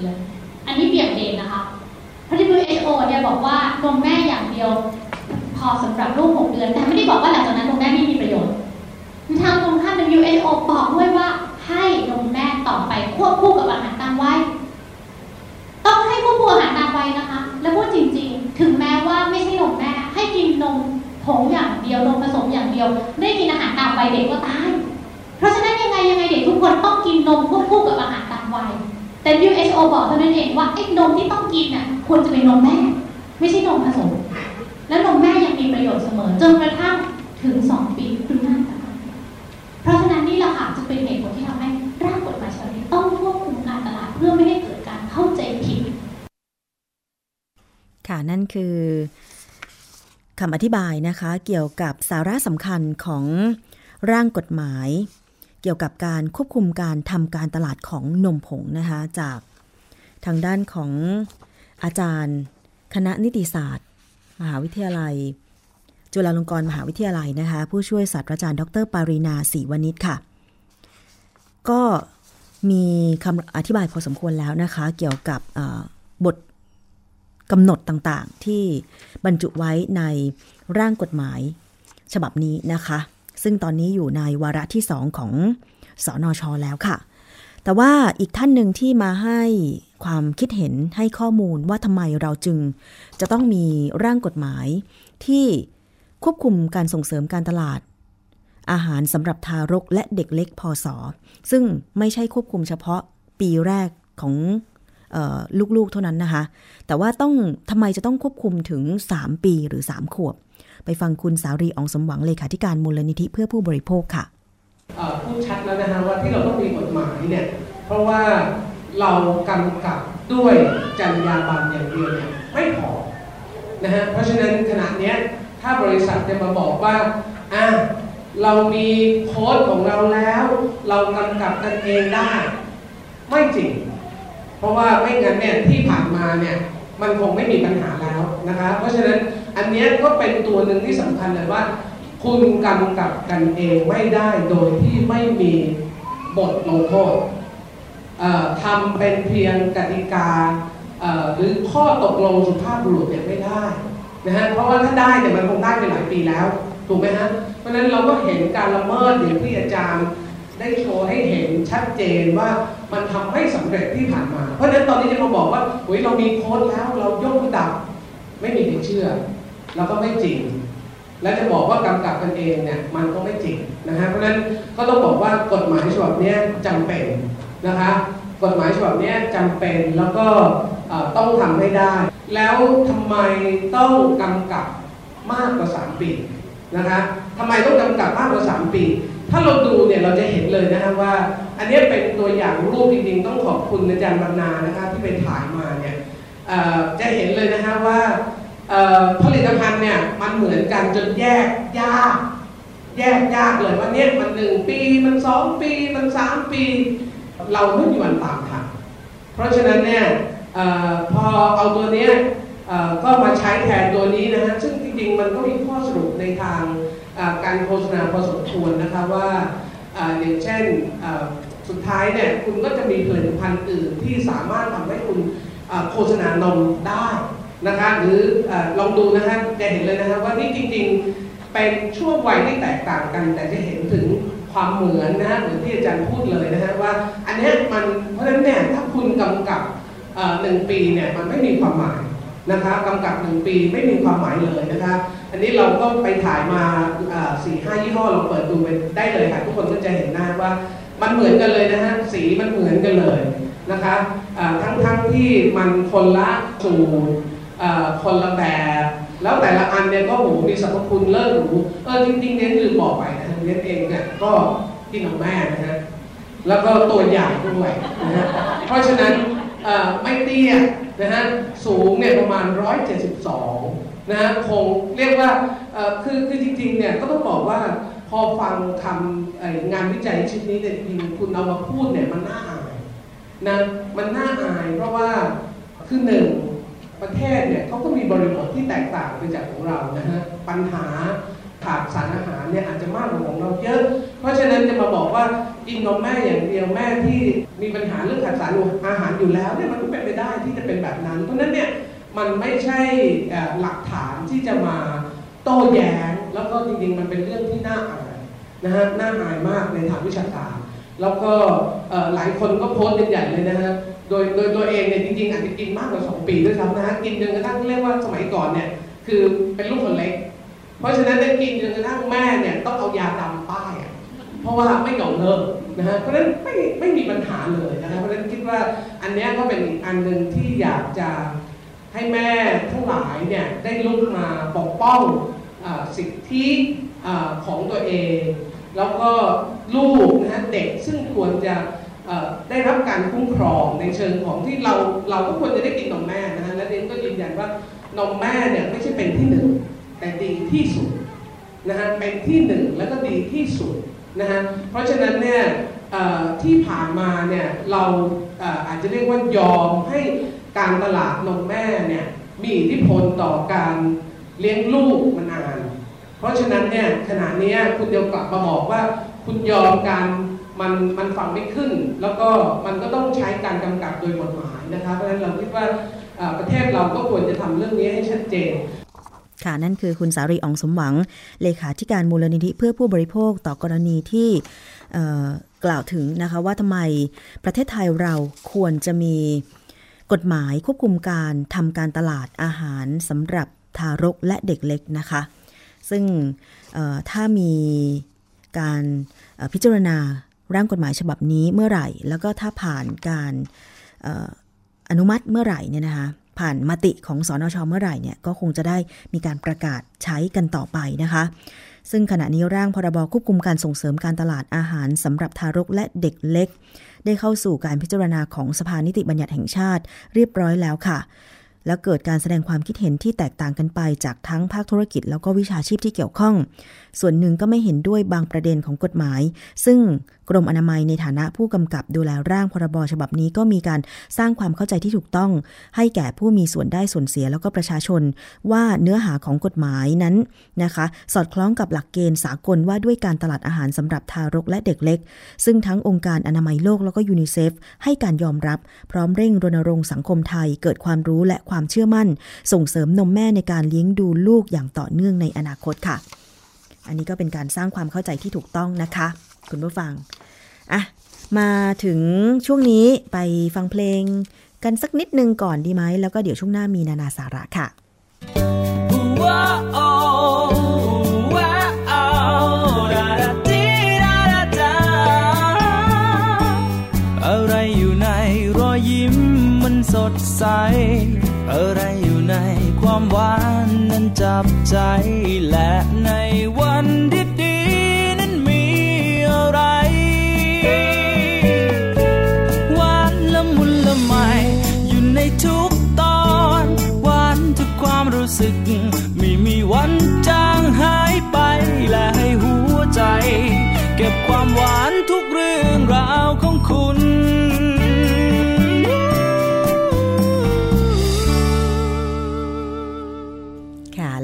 เลย อันนี้เปบี่ยงเบนนะคะพระเนี่ยบอกว่านมแม่อย่างเดียว พอสำหรับลูก 6 เดือน แต่ไม่ได้บอกว่าหลังจากนั้นนมแม่ไม่มีประโยชน์ทางตรงข้าม WHO บอกด้วยว่าให้นมแม่ต่อไปควบคู่กับอาหารตามวัยต้องให้ควบคู่อาหารตามวัยนะคะ และพูดจริง ๆ ถึงแม้ว่าไม่ใช่นมแม่ ให้กินนมผงอย่างเดียวนมผสมอย่างเดียว ไม่กินอาหารตามวัยเด็กก็ตาย เพราะฉะนั้นยังไงยังไงเด็กทุกคนต้องกินนมควบคู่กับอาหารตามวัย แต่ WHO บอกเท่านั้นเองว่าไอ้นมที่ต้องกินน่ะควรจะเป็นนมแม่ ไม่ใช่นมผสม แล้วนมแม่ยังมีประโยชน์เสมอ จนกระทั่งถึงสองปีคุณแม่ตายเพราะฉะนั้นนี่แหละค่ะจะเป็นเหตุผลที่ทำให้ร่างกฎหมายฉบับนี้ต้องควบคุมการตลาดเพื่อไม่ให้เกิดการเข้าใจผิด ค่ะนั่นคือคำอธิบายนะคะเกี่ยวกับสาระสำคัญของร่างกฎหมาย เกี่ยวกับการควบคุมการทำการตลาดของนมผงนะคะจากทางด้านของอาจารย์ คณะนิติศาสตร์ มหาวิทยาลัย จุฬาลงกรณ์มหาวิทยาลัยนะคะ ผู้ช่วยศาสตราจารย์ ดร ปารีนาศรีวณิชค่ะ ก็มีคำอธิบายพอสมควรแล้วนะคะ เกี่ยวกับบทกำหนดต่างๆ ที่บรรจุไว้ในร่างกฎหมายฉบับนี้นะคะ ซึ่งตอนนี้อยู่ในวาระที่สองของสอนอชอแล้วค่ะ แต่ว่าอีกท่านหนึ่งที่มาให้ความคิดเห็นให้ข้อมูลว่าทำไมเราจึง จะต้องมีร่างกฎหมาย ที่ควบคุมการส่งเสริมการตลาด อาหารสำหรับทารกและเด็กเล็กพอสอซึ่งไม่ใช่ควบคุมเฉพาะปีแรกของออลูกๆเท่านั้นนะคะ แต่ว่าต้องทำไมจะต้องควบคุมถึง 3 ปีหรือ 3 ขวบ ไปฟังคุณสารีองสมหวังเลขาธิการมูลนิธิเพื่อผู้บริโภคค่ะพูดชัดแล้วนะฮะว่าที่เราต้องมีกฎหมายเนี่ยเพราะว่าเรากำกับด้วยจรรยาบรรณอย่างเดียวเนี่ยไม่พอนะฮะเพราะฉะนั้นขณะเนี้ยถ้าบริษัทจะมาบอกว่าอะเรามีโค้ดของเราแล้ว เรากำกับกันเองได้ ไม่จริง เพราะว่าไม่งั้นเนี่ยที่ผ่านมาเนี่ยมันคงไม่มีปัญหาแล้วนะคะเพราะฉะนั้น อันนี้ก็เป็นตัวหนึ่งที่สำคัญเลยว่า คุณกำกับกันเองไม่ได้โดยที่ไม่มีบทลงโทษทำเป็นเพียงกติกาหรือข้อตกลงสุภาพบุรุษเนี่ยไม่ได้นะฮะเพราะว่าถ้าได้เนี่ยมันคงได้ไปหลายปีแล้วถูกไหมฮะเพราะฉะนั้นเราก็เห็นการละเมิดอย่างที่อาจารย์ได้โชว์ให้เห็นชัดเจนว่ามันทำไม่สำเร็จที่ผ่านมา เพราะฉะนั้นตอนนี้จะมาบอกว่าโอ้ยเรามีโค้ดแล้วเรายกระดับ ไม่มีใครเชื่อ แล้วก็ไม่จริง และจะบอกว่ากำกับกันเองเนี่ยมันก็ไม่จริงนะฮะเพราะฉะนั้นก็ต้องบอกว่ากฎหมายฉบับนี้ยจำเป็นนะคะกฎหมายฉบับนี้ยจำเป็นแล้วก็ต้องทำให้ได้ แล้วทำไมต้องกำกับมากกว่า 3 ปีนะคะทำไมต้องกำกับมากกว่า 3 ปี ถ้าเราดูเนี่ยเราจะเห็นเลยนะคะว่า อันนี้เป็นตัวอย่างรูปจริงๆ ต้องขอบคุณอาจารย์บรรณานะคะที่ไปถ่ายมาเนี่ยจะเห็นเลยนะคะว่า ผลิตภัณฑ์เนี่ยมันเหมือนกันจนแยกยาก แยกยากเลยว่าเนี่ยมันหนึ่งปีมันสองปีมันสามปี เราไม่มีวันตามทันเพราะฉะนั้นเนี่ยออพอเอาตัวเนี้ยก็มาใช้แทนตัวนี้นะฮะซึ่งจริงๆมันก็มีข้อสรุปในทางการโฆษณาพอสมควรนะคะว่าอย่างเช่นสุดท้ายเนี่ยคุณก็จะมีผลิตภัณฑ์อื่นที่สามารถทำให้คุณโฆษณานมได้ นะคะหรืออลองดูนะคะจะเห็นเลยนะคะว่านี่จริงๆเป็นช่วงวัยที่แตกต่างกัน แต่จะเห็นถึงความเหมือนนะฮะเหมือนที่อาจารย์พูดเลยนะฮะว่า อันนี้มันเพราะฉะนั้นเนี่ยถ้าคุณกำกับหนึ่งปีเนี่ยมันไม่มีความหมายนะคะกำกับหนึ่งปีไม่มีความหมายเลยนะคะอันนี้เราก็ไปถ่ายมาสี่ห้ายี่ห้อเราเปิดดูไปได้เลยค่ะทุกคนก็จะเห็นหน้าว่ามันเหมือนกันเลยนะฮะสีมันเหมือนกันเลยนะคะทั้งทั้งที่มันคนละสูตร คนละแบบแล้วแต่ละอันเนี่ยก็โหมีสรรพคุณเลิศหรูเออจริงๆเน้นลืมบอกไปนะเน้นเองเนี่ยก็กินของแม่นะฮะแล้วก็ตัวใหญ่ด้วยนะฮะเพราะฉะนั้นไม่เตี้ยนะฮะสูงเนี่ยประมาณ 172นะฮะคงเรียกว่าเอ่อคือคือจริงๆเนี่ยก็ต้องบอกว่าพอฟังคำงานวิจัยชิ้นนี้เนี่ยจริงคุณเอามาพูดเนี่ยมันน่าอายนะมันน่าอายเพราะว่าคือหนึ่ง ประเทศเนี่ยเขาก็มีบริบทที่แตกต่างไปจากของเรานะฮะปัญหาขาดสารอาหารเนี่ยอาจจะมากกว่าของเราเยอะ เพราะฉะนั้นจะมาบอกว่ากินนมแม่อย่างเดียวแม่ที่มีปัญหาเรื่องขาดสารอาหารอยู่แล้วเนี่ยมันก็เป็นไปได้ที่จะเป็นแบบนั้น เพราะฉะนั้นเนี่ยมันไม่ใช่หลักฐานที่จะมาโต้แย้งแล้วก็จริงๆมันเป็นเรื่องที่น่าอายนะฮะน่าอายมากในทางวิชาการ แล้วก็หลายคนก็โพสต์กันใหญ่เลยนะฮะโดยโดยตัวเองเนี่ยจริงๆอาจจะกินมากกว่า 2 ปีด้วยซ้ำนะฮะกินจนกระทั่งเรียกว่าสมัยก่อนเนี่ยคือเป็นลูกคนเล็ก เพราะฉะนั้นได้กินจนกระทั่งแม่เนี่ยต้องเอายาดำป้ายเพราะว่าไม่ยอมเลิกนะฮะเพราะฉะนั้นไม่ไม่มีปัญหาเลยนะฮะเพราะฉะนั้นคิดว่าอันนี้ก็เป็นอีกอันหนึ่งที่อยากจะให้แม่ทั้งหลายเนี่ยได้ลุกมาปกป้องอสิทธิของตัวเอง แล้วก็ลูกนะฮะเด็กซึ่งควรจะได้รับการคุ้มครองในเชิงของที่เราเราก็ควรจะได้กินนมแม่นะฮะและเดนก็ยืนยันว่านมแม่เนี่ยไม่ใช่เป็นที่หนึ่งแต่ดีที่สุดนะฮะเป็นที่หนึ่งแล้วก็ดีที่สุดนะฮะเพราะฉะนั้นเนี่ยที่ผ่านมาเนี่ยเราเอ่ออาจจะเรียกว่ายอมให้การตลาดนมแม่เนี่ยมีอิทธิพลต่อการเลี้ยงลูกมานาน เพราะฉะนั้นเนี่ยขณะนี้คุณเดียวกลับมาบอกว่า คุณยอมการมันมันฟังไม่ขึ้น แล้วก็มันก็ต้องใช้การกำกับโดยกฎหมายนะคะเพราะฉะนั้นเราคิดว่าประเทศเราก็ควรจะทำเรื่องนี้ให้ชัดเจนค่ะนั่นคือคุณสารีอองสมหวัง เลขาธิการมูลนิธิเพื่อผู้บริโภคต่อกรณีที่กล่าวถึงนะคะว่าทำไมประเทศไทยเราควรจะมีกฎหมายควบคุมการทำการตลาดอาหารสำหรับทารกและเด็กเล็กนะคะ ซึ่งถ้ามีการพิจารณาร่างกฎหมายฉบับนี้เมื่อไหร่ แล้วก็ถ้าผ่านการเอ่ออนุมัติเมื่อไหร่เนี่ยนะคะผ่านมติของสอนชเมื่อไหร่เนี่ยก็คงจะได้มีการประกาศใช้กันต่อไปนะคะ ซึ่งขณะนี้ร่างพรบควบคุมการส่งเสริมการตลาดอาหารสำหรับทารกและเด็กเล็ก ได้เข้าสู่การพิจารณาของสภานิติบัญญัติแห่งชาติเรียบร้อยแล้วค่ะ แล้วเกิดการแสดงความคิดเห็นที่แตกต่างกันไปจากทั้งภาคธุรกิจแล้วก็วิชาชีพที่เกี่ยวข้อง ส่วนหนึ่งก็ไม่เห็นด้วยบางประเด็นของกฎหมาย ซึ่ง รมอนามัยในฐานะผู้กำกับดูแลร่างพรบฉบับนี้ก็มีการสร้างความเข้าใจที่ถูกต้อง ให้แก่ผู้มีส่วนได้ส่วนเสียแล้วก็ประชาชน ว่าเนื้อหาของกฎหมายนั้นนะคะ สอดคล้องกับหลักเกณฑ์สากลว่าด้วยการตลาดอาหารสำหรับทารกและเด็กเล็ก ซึ่งทั้งองค์การอนามัยโลกแล้วก็ยูนิเซฟให้การยอมรับ พร้อมเร่งรณรงค์สังคมไทย เกิดความรู้และความเชื่อมั่น ส่งเสริมนมแม่ในการเลี้ยงดูลูกอย่างต่อเนื่องในอนาคตค่ะ อันนี้ก็เป็นการสร้างความเข้าใจที่ถูกต้องนะคะ คุณผู้ฟัง อะ มาถึงช่วงนี้ไปฟังเพลงกันสักนิดนึงก่อนดีไหม แล้วก็เดี๋ยวช่วงหน้ามีนานาสาระค่ะว้าวว้าวดาดาดีดาดาดาอะไรอยู่ในรอยยิ้มมันสดใส อะไรอยู่ในความหวานนั้นจับใจและในวันดีๆ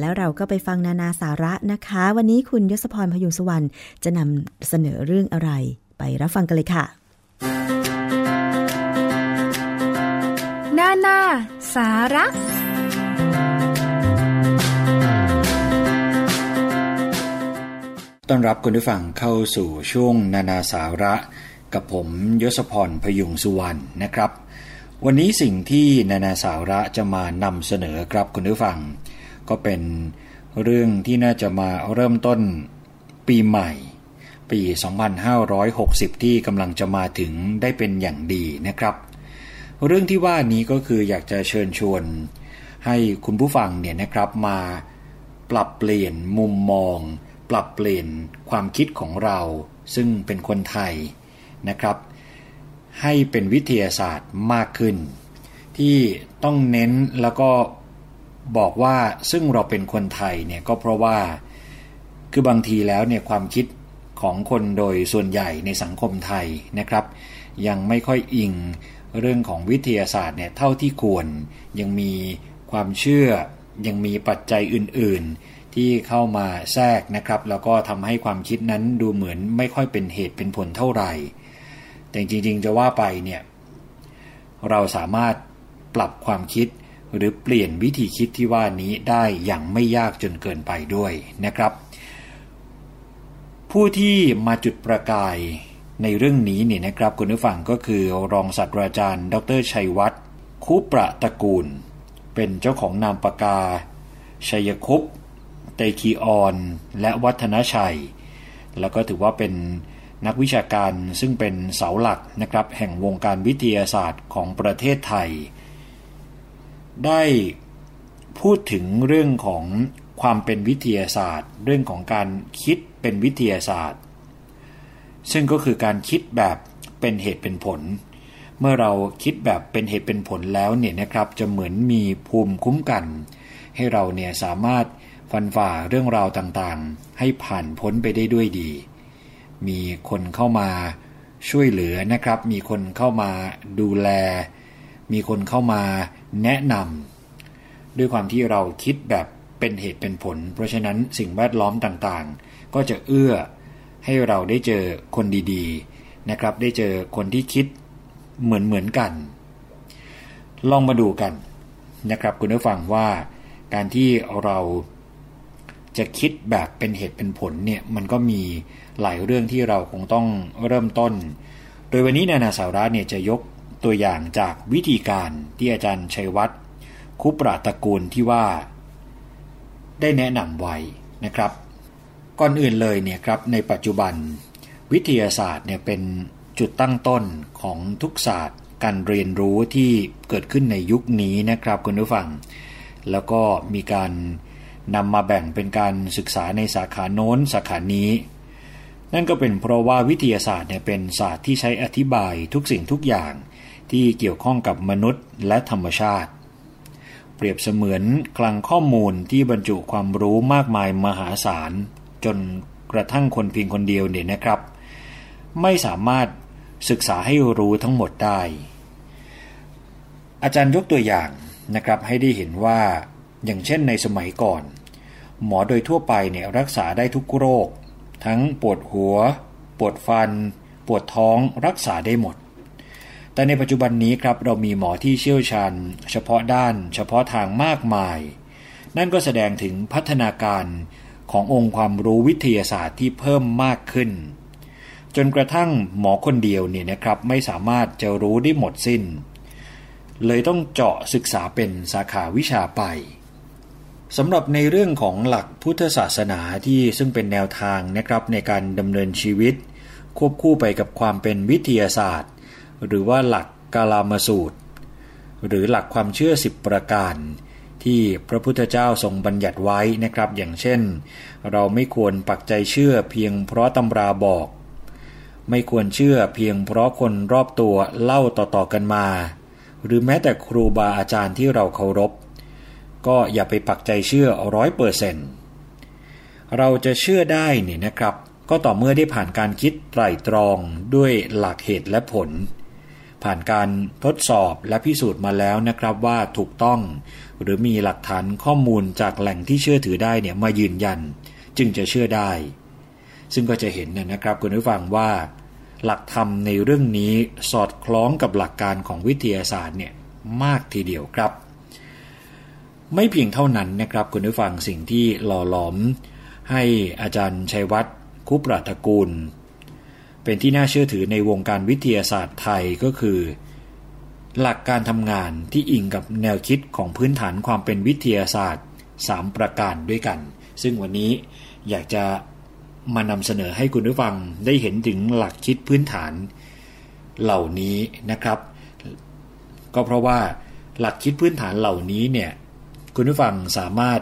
แล้วเราก็ไปฟังนานาสาระนะคะ วันนี้คุณยศพรพยุงสวรรณจะนำเสนอเรื่องอะไร ไปรับฟังกันเลยค่ะ นานาสาระต้อนรับคุณผู้ฟังเข้าสู่ช่วงนานาสาระ กับผมยศพรพยุงสุวรรณนะครับ วันนี้สิ่งที่นานาสาระจะมานำเสนอครับคุณผู้ฟัง ก็เป็นเรื่องที่น่าจะมาเริ่มต้นปีใหม่ ปี 2560 ที่กำลังจะมาถึงได้เป็นอย่างดีนะครับ เรื่องที่ว่านี้ก็คืออยากจะเชิญชวน ให้คุณผู้ฟังเนี่ยนะครับมาปรับเปลี่ยนมุมมอง ปรับเปลี่ยนความคิดของเรา ซึ่งเป็นคนไทยนะครับ ให้เป็นวิทยาศาสตร์มากขึ้น ที่ต้องเน้นแล้วก็ บอกว่าซึ่งเราเป็นคนไทยเนี่ยก็เพราะว่าคือบางทีแล้วเนี่ยความคิดของคนโดยส่วนใหญ่ในสังคมไทยนะครับ ยังไม่ค่อยอิงเรื่องของวิทยาศาสตร์เนี่ยเท่าที่ควรยังมีความเชื่อ ยังมีปัจจัยอื่น ๆ ที่เข้ามาแทรกนะครับ แล้วก็ทำให้ความคิดนั้นดูเหมือนไม่ค่อยเป็นเหตุเป็นผลเท่าไหร่ แต่จริง ๆ จะว่าไปเนี่ยเราสามารถปรับความคิด หรือเปลี่ยนวิธีคิดที่ว่านี้ได้อย่างไม่ยากจนเกินไปด้วยนะครับ ผู้ที่มาจุดประกายในเรื่องนี้เนี่ยนะครับคุณผู้ฟังก็คือรองศาสตราจารย์ ดรชัยวัฒน์คุประตะกูล เป็นเจ้าของนามปากกาชัยคุปเตคีออน และวัฒนชัย แล้วก็ถือว่าเป็นนักวิชาการซึ่งเป็นเสาหลักนะครับ แห่งวงการวิทยาศาสตร์ของประเทศไทย ได้พูดถึงเรื่องของความเป็นวิทยาศาสตร์ เรื่องของการคิดเป็นวิทยาศาสตร์ ซึ่งก็คือการคิดแบบเป็นเหตุเป็นผล เมื่อเราคิดแบบเป็นเหตุเป็นผลแล้วเนี่ยนะครับ จะเหมือนมีภูมิคุ้มกัน ให้เราเนี่ยสามารถฟันฝ่าเรื่องราวต่างๆ ให้ผ่านพ้นไปได้ด้วยดี มีคนเข้ามาช่วยเหลือนะครับ มีคนเข้ามาดูแล มีคนเข้ามาแนะนำด้วยความที่เราคิดแบบเป็นเหตุเป็นผล เพราะฉะนั้นสิ่งแวดล้อมต่างๆ ก็จะเอื้อให้เราได้เจอคนดีๆนะครับ ได้เจอคนที่คิดเหมือนเหมือนกัน ลองมาดูกันนะครับคุณผู้ฟังว่าการที่เราจะคิดแบบเป็นเหตุเป็นผลเนี่ยมันก็มีหลายเรื่องที่เราคงต้องเริ่มต้น โดยวันนี้นานาสาระเนี่ยจะยก ตัวอย่างจากวิธีการที่อาจารย์ชัยวัฒน์คุปราตะกูลที่ว่า ได้แนะนำไว้นะครับ ก่อนอื่นเลยเนี่ยครับในปัจจุบัน วิทยาศาสตร์เนี่ยเป็นจุดตั้งต้นของทุกศาสตร์การเรียนรู้ที่เกิดขึ้นในยุคนี้นะครับคุณผู้ฟัง แล้วก็มีการนำมาแบ่งเป็นการศึกษาในสาขาโน้นสาขานี้ นั่นก็เป็นเพราะว่าวิทยาศาสตร์เนี่ยเป็นศาสตร์ที่ใช้อธิบายทุกสิ่งทุกอย่าง ที่เกี่ยวข้องกับมนุษย์และธรรมชาติ เปรียบเสมือนคลังข้อมูลที่บรรจุความรู้มากมายมหาศาล จนกระทั่งคนเพียงคนเดียวเนี่ยนะครับ ไม่สามารถศึกษาให้รู้ทั้งหมดได้ อาจารย์ยกตัวอย่างนะครับให้ได้เห็นว่าอย่างเช่นในสมัยก่อน หมอโดยทั่วไปเนี่ยรักษาได้ทุกโรค ทั้งปวดหัว ปวดฟัน ปวดท้องรักษาได้หมด แต่ในปัจจุบันนี้ครับเรามีหมอที่เชี่ยวชาญ เฉพาะด้าน เฉพาะทางมากมาย นั่นก็แสดงถึงพัฒนาการขององค์ความรู้วิทยาศาสตร์ที่เพิ่มมากขึ้น จนกระทั่งหมอคนเดียวเนี่ยนะครับไม่สามารถจะรู้ได้หมดสิ้น เลยต้องเจาะศึกษาเป็นสาขาวิชาไปสำหรับในเรื่องของหลักพุทธศาสนาที่ซึ่งเป็นแนวทางนะครับในการดำเนินชีวิต ควบคู่ไปกับความเป็นวิทยาศาสตร์ หรือว่าหลักกาลามสูตร หรือหลักความเชื่อสิบประการ ที่พระพุทธเจ้าทรงบัญญัติไว้นะครับ อย่างเช่น เราไม่ควรปักใจเชื่อเพียงเพราะตำราบอก ไม่ควรเชื่อเพียงเพราะคนรอบตัวเล่าต่อๆกันมา หรือแม้แต่ครูบาอาจารย์ที่เราเคารพ ก็อย่าไปปักใจเชื่อร้อยเปอร์เซนต์เราจะเชื่อได้เนี่ยนะครับ ก็ต่อเมื่อได้ผ่านการคิดไตร่ตรองด้วยหลักเหตุและผล ผ่านการทดสอบและพิสูจน์มาแล้วนะครับว่าถูกต้อง หรือมีหลักฐานข้อมูลจากแหล่งที่เชื่อถือได้เนี่ยมายืนยัน จึงจะเชื่อได้ ซึ่งก็จะเห็นนะครับคุณผู้ฟังว่า หลักธรรมในเรื่องนี้สอดคล้องกับหลักการของวิทยาศาสตร์เนี่ยมากทีเดียวครับ ไม่เพียงเท่านั้นนะครับคุณผู้ฟังสิ่งที่หล่อหลอม ให้อาจารย์ชัยวัฒน์คุปรัตกูล เป็นที่น่าเชื่อถือในวงการวิทยาศาสตร์ไทยก็คือ หลักการทำงานที่อิงกับแนวคิดของพื้นฐานความเป็นวิทยาศาสตร์ 3 ประการด้วยกัน ซึ่งวันนี้อยากจะมานำเสนอให้คุณผู้ฟังได้เห็นถึงหลักคิดพื้นฐานเหล่านี้นะครับ ก็เพราะว่าหลักคิดพื้นฐานเหล่านี้เนี่ยคุณผู้ฟังสามารถ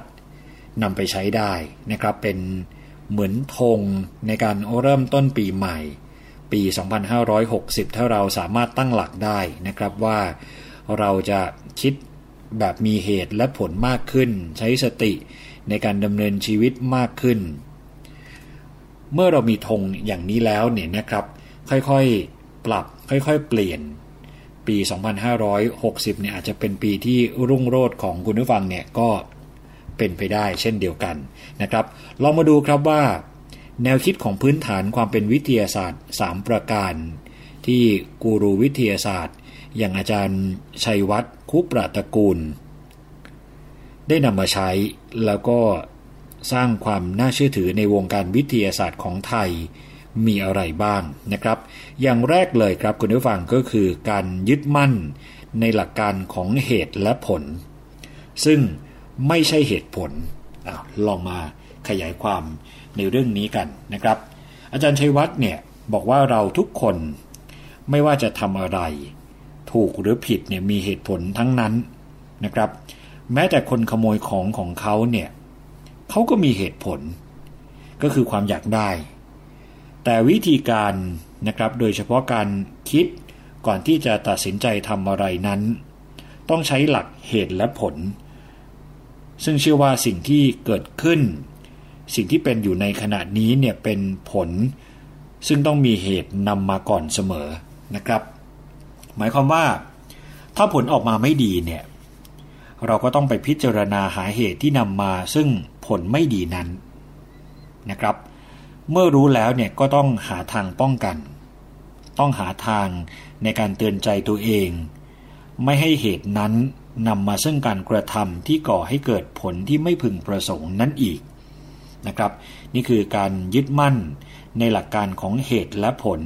นำไปใช้ได้นะครับเป็นเหมือนธงในการเริ่มต้นปีใหม่ ปี 2560 ถ้าเราสามารถตั้งหลักได้นะครับว่าเราจะคิดแบบมีเหตุและผลมากขึ้น ใช้สติในการดำเนินชีวิตมากขึ้น เมื่อเรามีธงอย่างนี้แล้วเนี่ยนะครับ ค่อยๆปรับค่อยๆ เปลี่ยนปี 2560 เนี่ยอาจจะเป็นปีที่รุ่งโรจน์ของคุณผู้ฟังเนี่ยก็เป็นไปได้เช่นเดียวกันนะครับ ลองมาดูครับว่า แนวคิดของพื้นฐานความเป็นวิทยาศาสตร์ 3 ประการ ที่กูรูวิทยาศาสตร์ อย่างอาจารย์ชัยวัฒน์คุปราตกูล ได้นำมาใช้แล้วก็สร้างความน่าเชื่อถือในวงการวิทยาศาสตร์ของไทยมีอะไรบ้างนะครับ อย่างแรกเลยครับคุณผู้ฟังก็คือการยึดมั่นในหลักการของเหตุและผล ซึ่งไม่ใช่เหตุผลอลองมาขยายความ ในเรื่องนี้กันนะครับ อาจารย์ชัยวัฒน์เนี่ยบอกว่าเราทุกคนไม่ว่าจะทำอะไร ถูกหรือผิดเนี่ยมีเหตุผลทั้งนั้นนะครับ แม้แต่คนขโมยของของเขาเนี่ยเขาก็มีเหตุผล ก็คือความอยากได้ แต่วิธีการนะครับโดยเฉพาะการคิดก่อนที่จะตัดสินใจทำอะไรนั้น ต้องใช้หลักเหตุและผล ซึ่งเชื่อว่าสิ่งที่เกิดขึ้น สิ่งที่เป็นอยู่ในขณะนี้เนี่ยเป็นผล ซึ่งต้องมีเหตุนำมาก่อนเสมอนะครับ หมายความว่า ถ้าผลออกมาไม่ดีเนี่ยเราก็ต้องไปพิจารณาหาเหตุที่นำมาซึ่งผลไม่ดีนั้นนะครับ เมื่อรู้แล้วเนี่ยก็ต้องหาทางป้องกัน ต้องหาทางในการเตือนใจตัวเอง ไม่ให้เหตุนั้นนำมาซึ่งการกระทำที่ก่อให้เกิดผลที่ไม่พึงประสงค์นั้นอีก นะครับ นี่คือการยึดมั่นในหลักการของเหตุและผล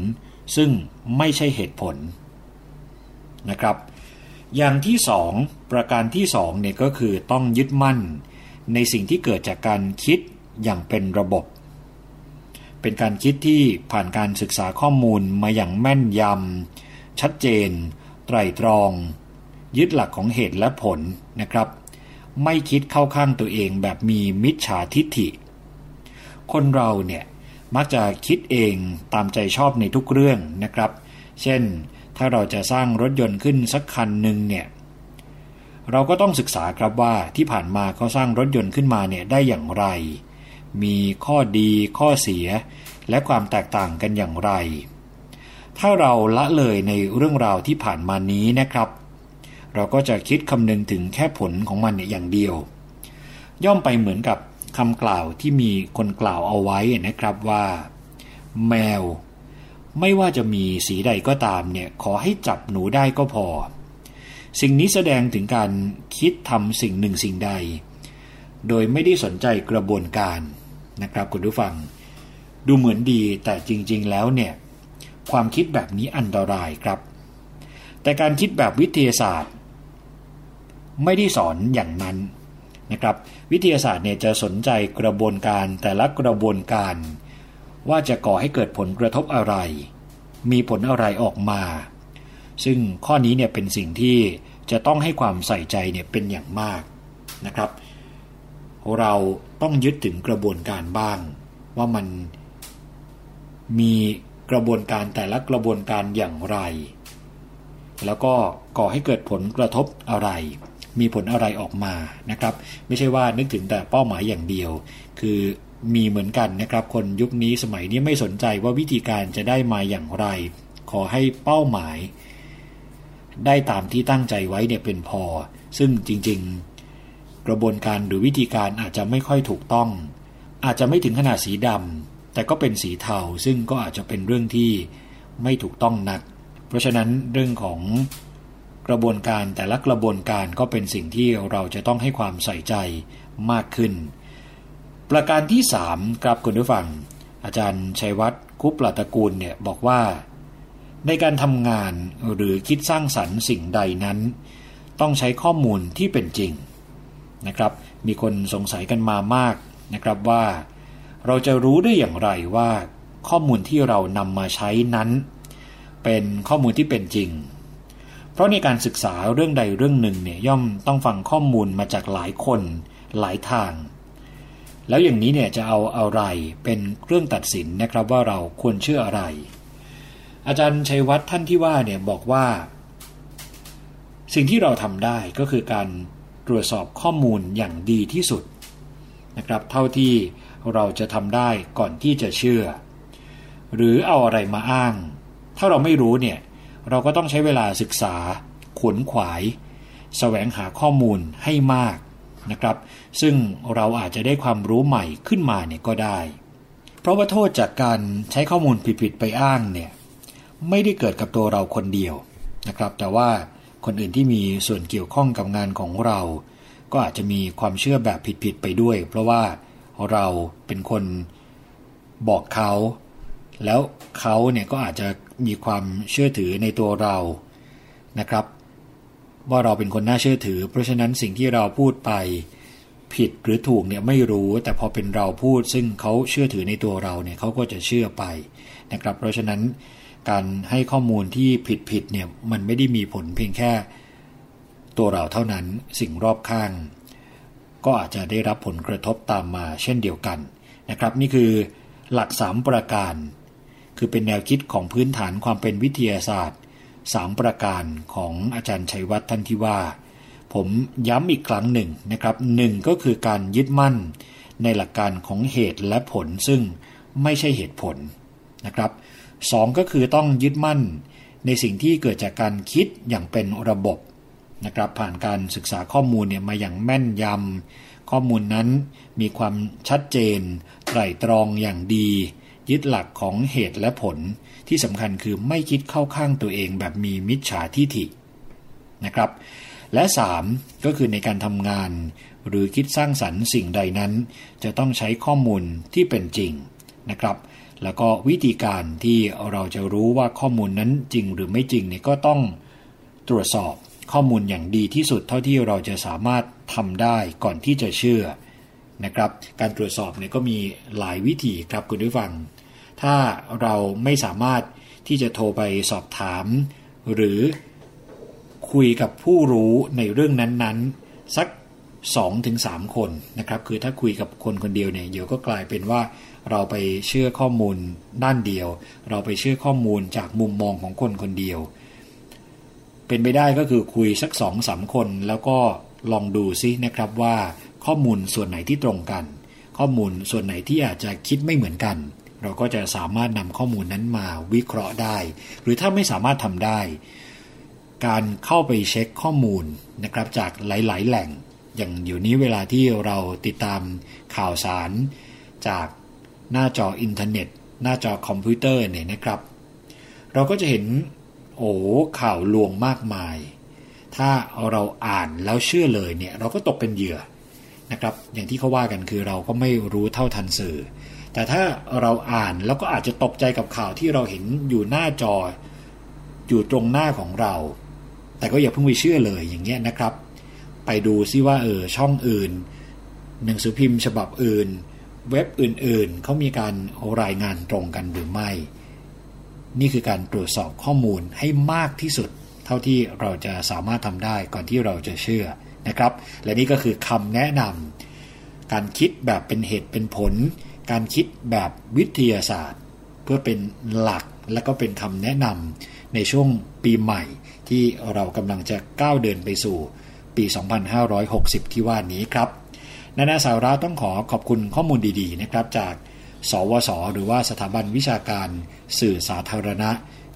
ซึ่งไม่ใช่เหตุผลนะครับ อย่างที่สองประการที่สองเนี่ยก็คือต้องยึดมั่น ในสิ่งที่เกิดจากการคิดอย่างเป็นระบบ เป็นการคิดที่ผ่านการศึกษาข้อมูลมาอย่างแม่นยำชัดเจน ไตรตรอง ยึดหลักของเหตุและผลนะครับ ไม่คิดเข้าข้างตัวเองแบบมีมิจฉาทิฏฐิ คนเราเนี่ยมักจะคิดเองตามใจชอบในทุกเรื่องนะครับ เช่น ถ้าเราจะสร้างรถยนต์ขึ้นสักคันหนึ่งเนี่ยเราก็ต้องศึกษาครับว่าที่ผ่านมาเขาสร้างรถยนต์ขึ้นมาเนี่ยได้อย่างไร มีข้อดีข้อเสีย และความแตกต่างกันอย่างไร ถ้าเราละเลยในเรื่องราวที่ผ่านมานี้นะครับ เราก็จะคิดคำนึงถึงแค่ผลของมันเนี่ยอย่างเดียว ย่อมไปเหมือนกับ คำกล่าวที่มีคนกล่าวเอาไว้นะครับว่า แมว ไม่ว่าจะมีสีใดก็ตามเนี่ยขอให้จับหนูได้ก็พอ สิ่งนี้แสดงถึงการคิดทำสิ่งหนึ่งสิ่งใด โดยไม่ได้สนใจกระบวนการนะครับคุณผู้ฟัง ดูเหมือนดีแต่จริง ๆ แล้วเนี่ยความคิดแบบนี้อันตรายครับ แต่การคิดแบบวิทยาศาสตร์ ไม่ได้สอนอย่างนั้นนะครับ วิทยาศาสตร์เนี่ยจะสนใจกระบวนการแต่ละกระบวนการ ว่าจะก่อให้เกิดผลกระทบอะไร มีผลอะไรออกมา ซึ่งข้อนี้เนี่ยเป็นสิ่งที่จะต้องให้ความใส่ใจเนี่ยเป็นอย่างมากนะครับ เราต้องยึดถึงกระบวนการบ้าง ว่ามันมีกระบวนการแต่ละกระบวนการอย่างไร แล้วก็ก่อให้เกิดผลกระทบอะไร มีผลอะไรออกมานะครับ ไม่ใช่ว่านึกถึงแต่เป้าหมายอย่างเดียว คือมีเหมือนกันนะครับ คนยุคนี้สมัยนี้ไม่สนใจว่าวิธีการจะได้มาอย่างไร ขอให้เป้าหมาย ได้ตามที่ตั้งใจไว้เนี่ยเป็นพอ ซึ่งจริง ๆ กระบวนการหรือวิธีการอาจจะไม่ค่อยถูกต้อง อาจจะไม่ถึงขนาดสีดำแต่ก็เป็นสีเทาซึ่งก็อาจจะเป็นเรื่องที่ไม่ถูกต้องนัก เพราะฉะนั้นเรื่องของ กระบวนการแต่ละกระบวนการก็เป็นสิ่งที่เราจะต้องให้ความใส่ใจมากขึ้น ประการที่สามครับคุณผู้ฟัง อาจารย์ชัยวัฒน์คุปปลตะกูลเนี่ยบอกว่า ในการทำงานหรือคิดสร้างสรรค์สิ่งใดนั้น ต้องใช้ข้อมูลที่เป็นจริงนะครับมีคนสงสัยกันมามากนะครับว่า เราจะรู้ได้อย่างไรว่า ข้อมูลที่เรานำมาใช้นั้น เป็นข้อมูลที่เป็นจริง เพราะในการศึกษาเรื่องใดเรื่องหนึ่งเนี่ยย่อมต้องฟังข้อมูลมาจากหลายคนหลายทาง แล้วอย่างนี้เนี่ยจะเอาอะไรเป็นเครื่องตัดสินนะครับว่าเราควรเชื่ออะไร อาจารย์ชัยวัฒน์ท่านที่ว่าเนี่ยบอกว่า สิ่งที่เราทำได้ก็คือการตรวจสอบข้อมูลอย่างดีที่สุดนะครับเท่าที่เราจะทำได้ก่อนที่จะเชื่อ หรือเอาอะไรมาอ้าง ถ้าเราไม่รู้เนี่ย เราก็ต้องใช้เวลาศึกษา ขวนขวายแสวงหาข้อมูลให้มากนะครับ ซึ่งเราอาจจะได้ความรู้ใหม่ขึ้นมาเนี่ยก็ได้ เพราะว่าโทษจากการใช้ข้อมูลผิดๆไปอ้างเนี่ยไม่ได้เกิดกับตัวเราคนเดียวนะครับ แต่ว่าคนอื่นที่มีส่วนเกี่ยวข้องกับงานของเรา ก็อาจจะมีความเชื่อแบบผิดๆไปด้วย เพราะว่าเราเป็นคนบอกเขา แล้วเขาเนี่ยก็อาจจะ มีความเชื่อถือในตัวเรานะครับ ว่าเราเป็นคนน่าเชื่อถือ เพราะฉะนั้นสิ่งที่เราพูดไปผิดหรือถูกเนี่ยไม่รู้ แต่พอเป็นเราพูด ซึ่งเขาเชื่อถือในตัวเราเนี่ยเขาก็จะเชื่อไปนะครับ เพราะฉะนั้นการให้ข้อมูลที่ผิดผิดเนี่ยมันไม่ได้มีผลเพียงแค่ตัวเราเท่านั้นสิ่งรอบข้าง ก็อาจจะได้รับผลกระทบตามมาเช่นเดียวกันนะครับ นี่คือหลักสามประการ คือเป็นแนวคิดของพื้นฐานความเป็นวิทยาศาสตร์ 3 ประการของอาจารย์ชัยวัฒน์ท่านที่ว่า ผมย้ำอีกครั้งหนึ่งนะครับหนึ่งก็คือการยึดมั่น ในหลักการของเหตุและผลซึ่งไม่ใช่เหตุผลนะครับสองก็คือต้องยึดมั่น ในสิ่งที่เกิดจากการคิดอย่างเป็นระบบนะครับผ่านการศึกษาข้อมูลเนี่ยมาอย่างแม่นยำข้อมูลนั้นมีความชัดเจนไตร่ตรองอย่างดี ยึดหลักของเหตุและผลที่สำคัญคือไม่คิดเข้าข้างตัวเองแบบมีมิจฉาทิฐินะครับ และ 3 ก็คือในการทำงาน หรือคิดสร้างสรรค์สิ่งใดนั้น จะต้องใช้ข้อมูลที่เป็นจริงนะครับ แล้วก็วิธีการที่เราจะรู้ว่าข้อมูลนั้นจริงหรือไม่จริงเนี่ยก็ต้องตรวจสอบข้อมูลอย่างดีที่สุดเท่าที่เราจะสามารถทำได้ก่อนที่จะเชื่อ นะครับ การตรวจสอบเนี่ยก็มีหลายวิธีครับคุณผู้ฟัง ถ้าเราไม่สามารถที่จะโทรไปสอบถาม หรือคุยกับผู้รู้ในเรื่องนั้นๆ สัก 2-3 คนนะครับ คือถ้าคุยกับคนคนเดียวเนี่ยเดี๋ยวก็กลายเป็นว่าเราไปเชื่อข้อมูลด้านเดียว เราไปเชื่อข้อมูลจากมุมมองของคนคนเดียว เป็นไปได้ก็คือคุยสักสองสามคน แล้วก็ลองดูซินะครับว่า ข้อมูลส่วนไหนที่ตรงกัน ข้อมูลส่วนไหนที่อาจจะคิดไม่เหมือนกัน เราก็จะสามารถนำข้อมูลนั้นมาวิเคราะห์ได้ หรือถ้าไม่สามารถทำได้ การเข้าไปเช็คข้อมูลนะครับจากหลาย ๆ แหล่ง อย่างเดี๋ยวนี้เวลาที่เราติดตามข่าวสาร จากหน้าจออินเทอร์เน็ต หน้าจอคอมพิวเตอร์เนี่ยนะครับ เราก็จะเห็นโอ้ข่าวลวงมากมาย ถ้าเราอ่านแล้วเชื่อเลยเนี่ยเราก็ตกเป็นเหยื่อ นะครับ อย่างที่เขาว่ากันคือเราก็ไม่รู้เท่าทันสื่อ แต่ถ้าเราอ่านแล้วก็อาจจะตกใจกับข่าวที่เราเห็นอยู่หน้าจอ อยู่ตรงหน้าของเรา แต่ก็อย่าเพิ่งไปเชื่อเลยอย่างเงี้ยนะครับ ไปดูซิว่าเออช่องอื่น หนังสือพิมพ์ฉบับอื่น เว็บอื่นๆเขามีการรายงานตรงกันหรือไม่ นี่คือการตรวจสอบข้อมูลให้มากที่สุด เท่าที่เราจะสามารถทำได้ก่อนที่เราจะเชื่อ นะครับ และนี่ก็คือคำแนะนำการคิดแบบเป็นเหตุเป็นผล การคิดแบบวิทยาศาสตร์ เพื่อเป็นหลักและก็เป็นคำแนะนำในช่วงปีใหม่ที่เรากำลังจะก้าวเดินไปสู่ปี 2560 ที่ว่านี้ครับนานาสาระต้องขอขอบคุณข้อมูลดีๆนะครับจาก สวส หรือว่าสถาบันวิชาการสื่อสาธารณะ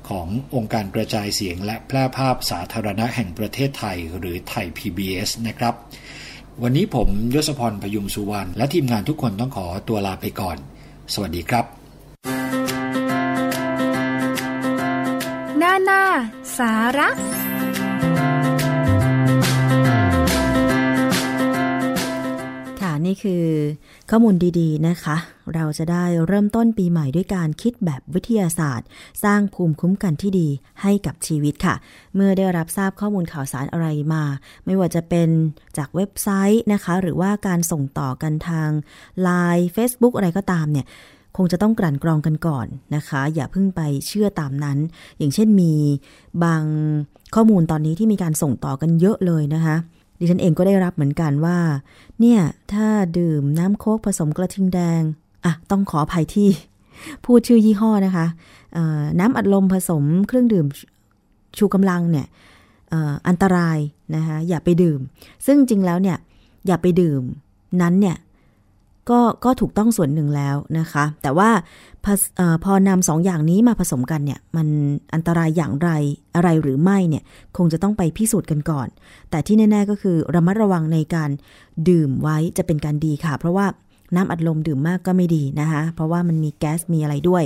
ขององค์การกระจายเสียงและแพร่ภาพสาธารณะแห่งประเทศไทย หรือไทย PBS นะครับ วันนี้ผมยศพรพยุงสุวรรณและทีมงานทุกคนต้องขอตัวลาไปก่อน สวัสดีครับ หน้าหน้า สาระค่ะนี่คือ ข้อมูลดีๆนะคะ เราจะได้เริ่มต้นปีใหม่ด้วยการคิดแบบวิทยาศาสตร์ สร้างภูมิคุ้มกันที่ดีให้กับชีวิตค่ะ เมื่อได้รับทราบข้อมูลข่าวสารอะไรมา ไม่ว่าจะเป็นจากเว็บไซต์นะคะ หรือว่าการส่งต่อกันทาง Line Facebook อะไรก็ตามเนี่ยคงจะต้องกลั่นกรองกันก่อนนะคะ อย่าเพิ่งไปเชื่อตามนั้น อย่างเช่นมีบางข้อมูลตอนนี้ที่มีการส่งต่อกันเยอะเลยนะคะ ดิฉันเองก็ได้รับเหมือนกันว่า เนี่ย ถ้าดื่มน้ำโคกผสมกระทิงแดง อะ ต้องขออภัยที่ พูดชื่อยี่ห้อนะคะน้ำอัดลมผสมเครื่องดื่มชูกำลังเนี่ยออันตรายนะคะอย่าไปดื่ม ซึ่งจริงแล้วเนี่ยอย่าไปดื่มนั้นเนี่ย ก็ก็ถูกต้องส่วนหนึ่งแล้วนะคะ แต่ว่าพออพอนำสองอย่างนี้มาผสมกันเนี่ย มันอันตรายอย่างไรอะไรหรือไม่เนี่ย คงจะต้องไปพิสูจน์กันก่อน แต่ที่แน่ ๆ ก็คือระมัดระวังในการดื่มไว้จะเป็นการดีค่ะ เพราะว่าน้ำอัดลมดื่มมากก็ไม่ดีนะคะ เพราะว่ามันมีแก๊สมีอะไรด้วย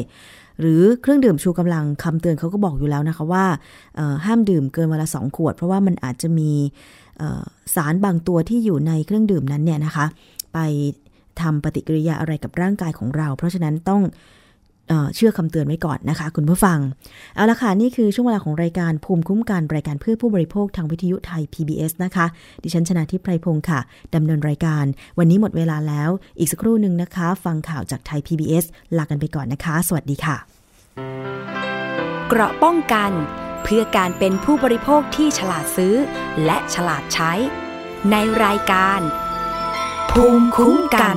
หรือเครื่องดื่มชูกำลังคำเตือนเขาก็บอกอยู่แล้วนะคะว่าห้ามดื่มเกินวันละสองขวด เพราะว่ามันอาจจะมีสารบางตัวที่อยู่ในเครื่องดื่มนั้นเนี่ยนะคะ ไป ทำปฏิกิริยาอะไรกับร่างกายของเรา เพราะฉะนั้นต้องเชื่อคำเตือนไว้ก่อนนะคะ คุณผู้ฟัง เอาละค่ะ นี่คือช่วงเวลาของรายการภูมิคุ้มกันรายการเพื่อผู้บริโภคทางวิทยุไทย PBS นะคะ ดิฉันชนะทิพไพรพงศ์ค่ะดำเนินรายการ วันนี้หมดเวลาแล้ว อีกสักครู่หนึ่งนะคะ ฟังข่าวจากไทย PBS ลากันไปก่อนนะคะ สวัสดีค่ะ เกราะป้องกัน เพื่อการเป็นผู้บริโภคที่ฉลาดซื้อ และฉลาดใช้ ในรายการ ภูมิคุ้มกัน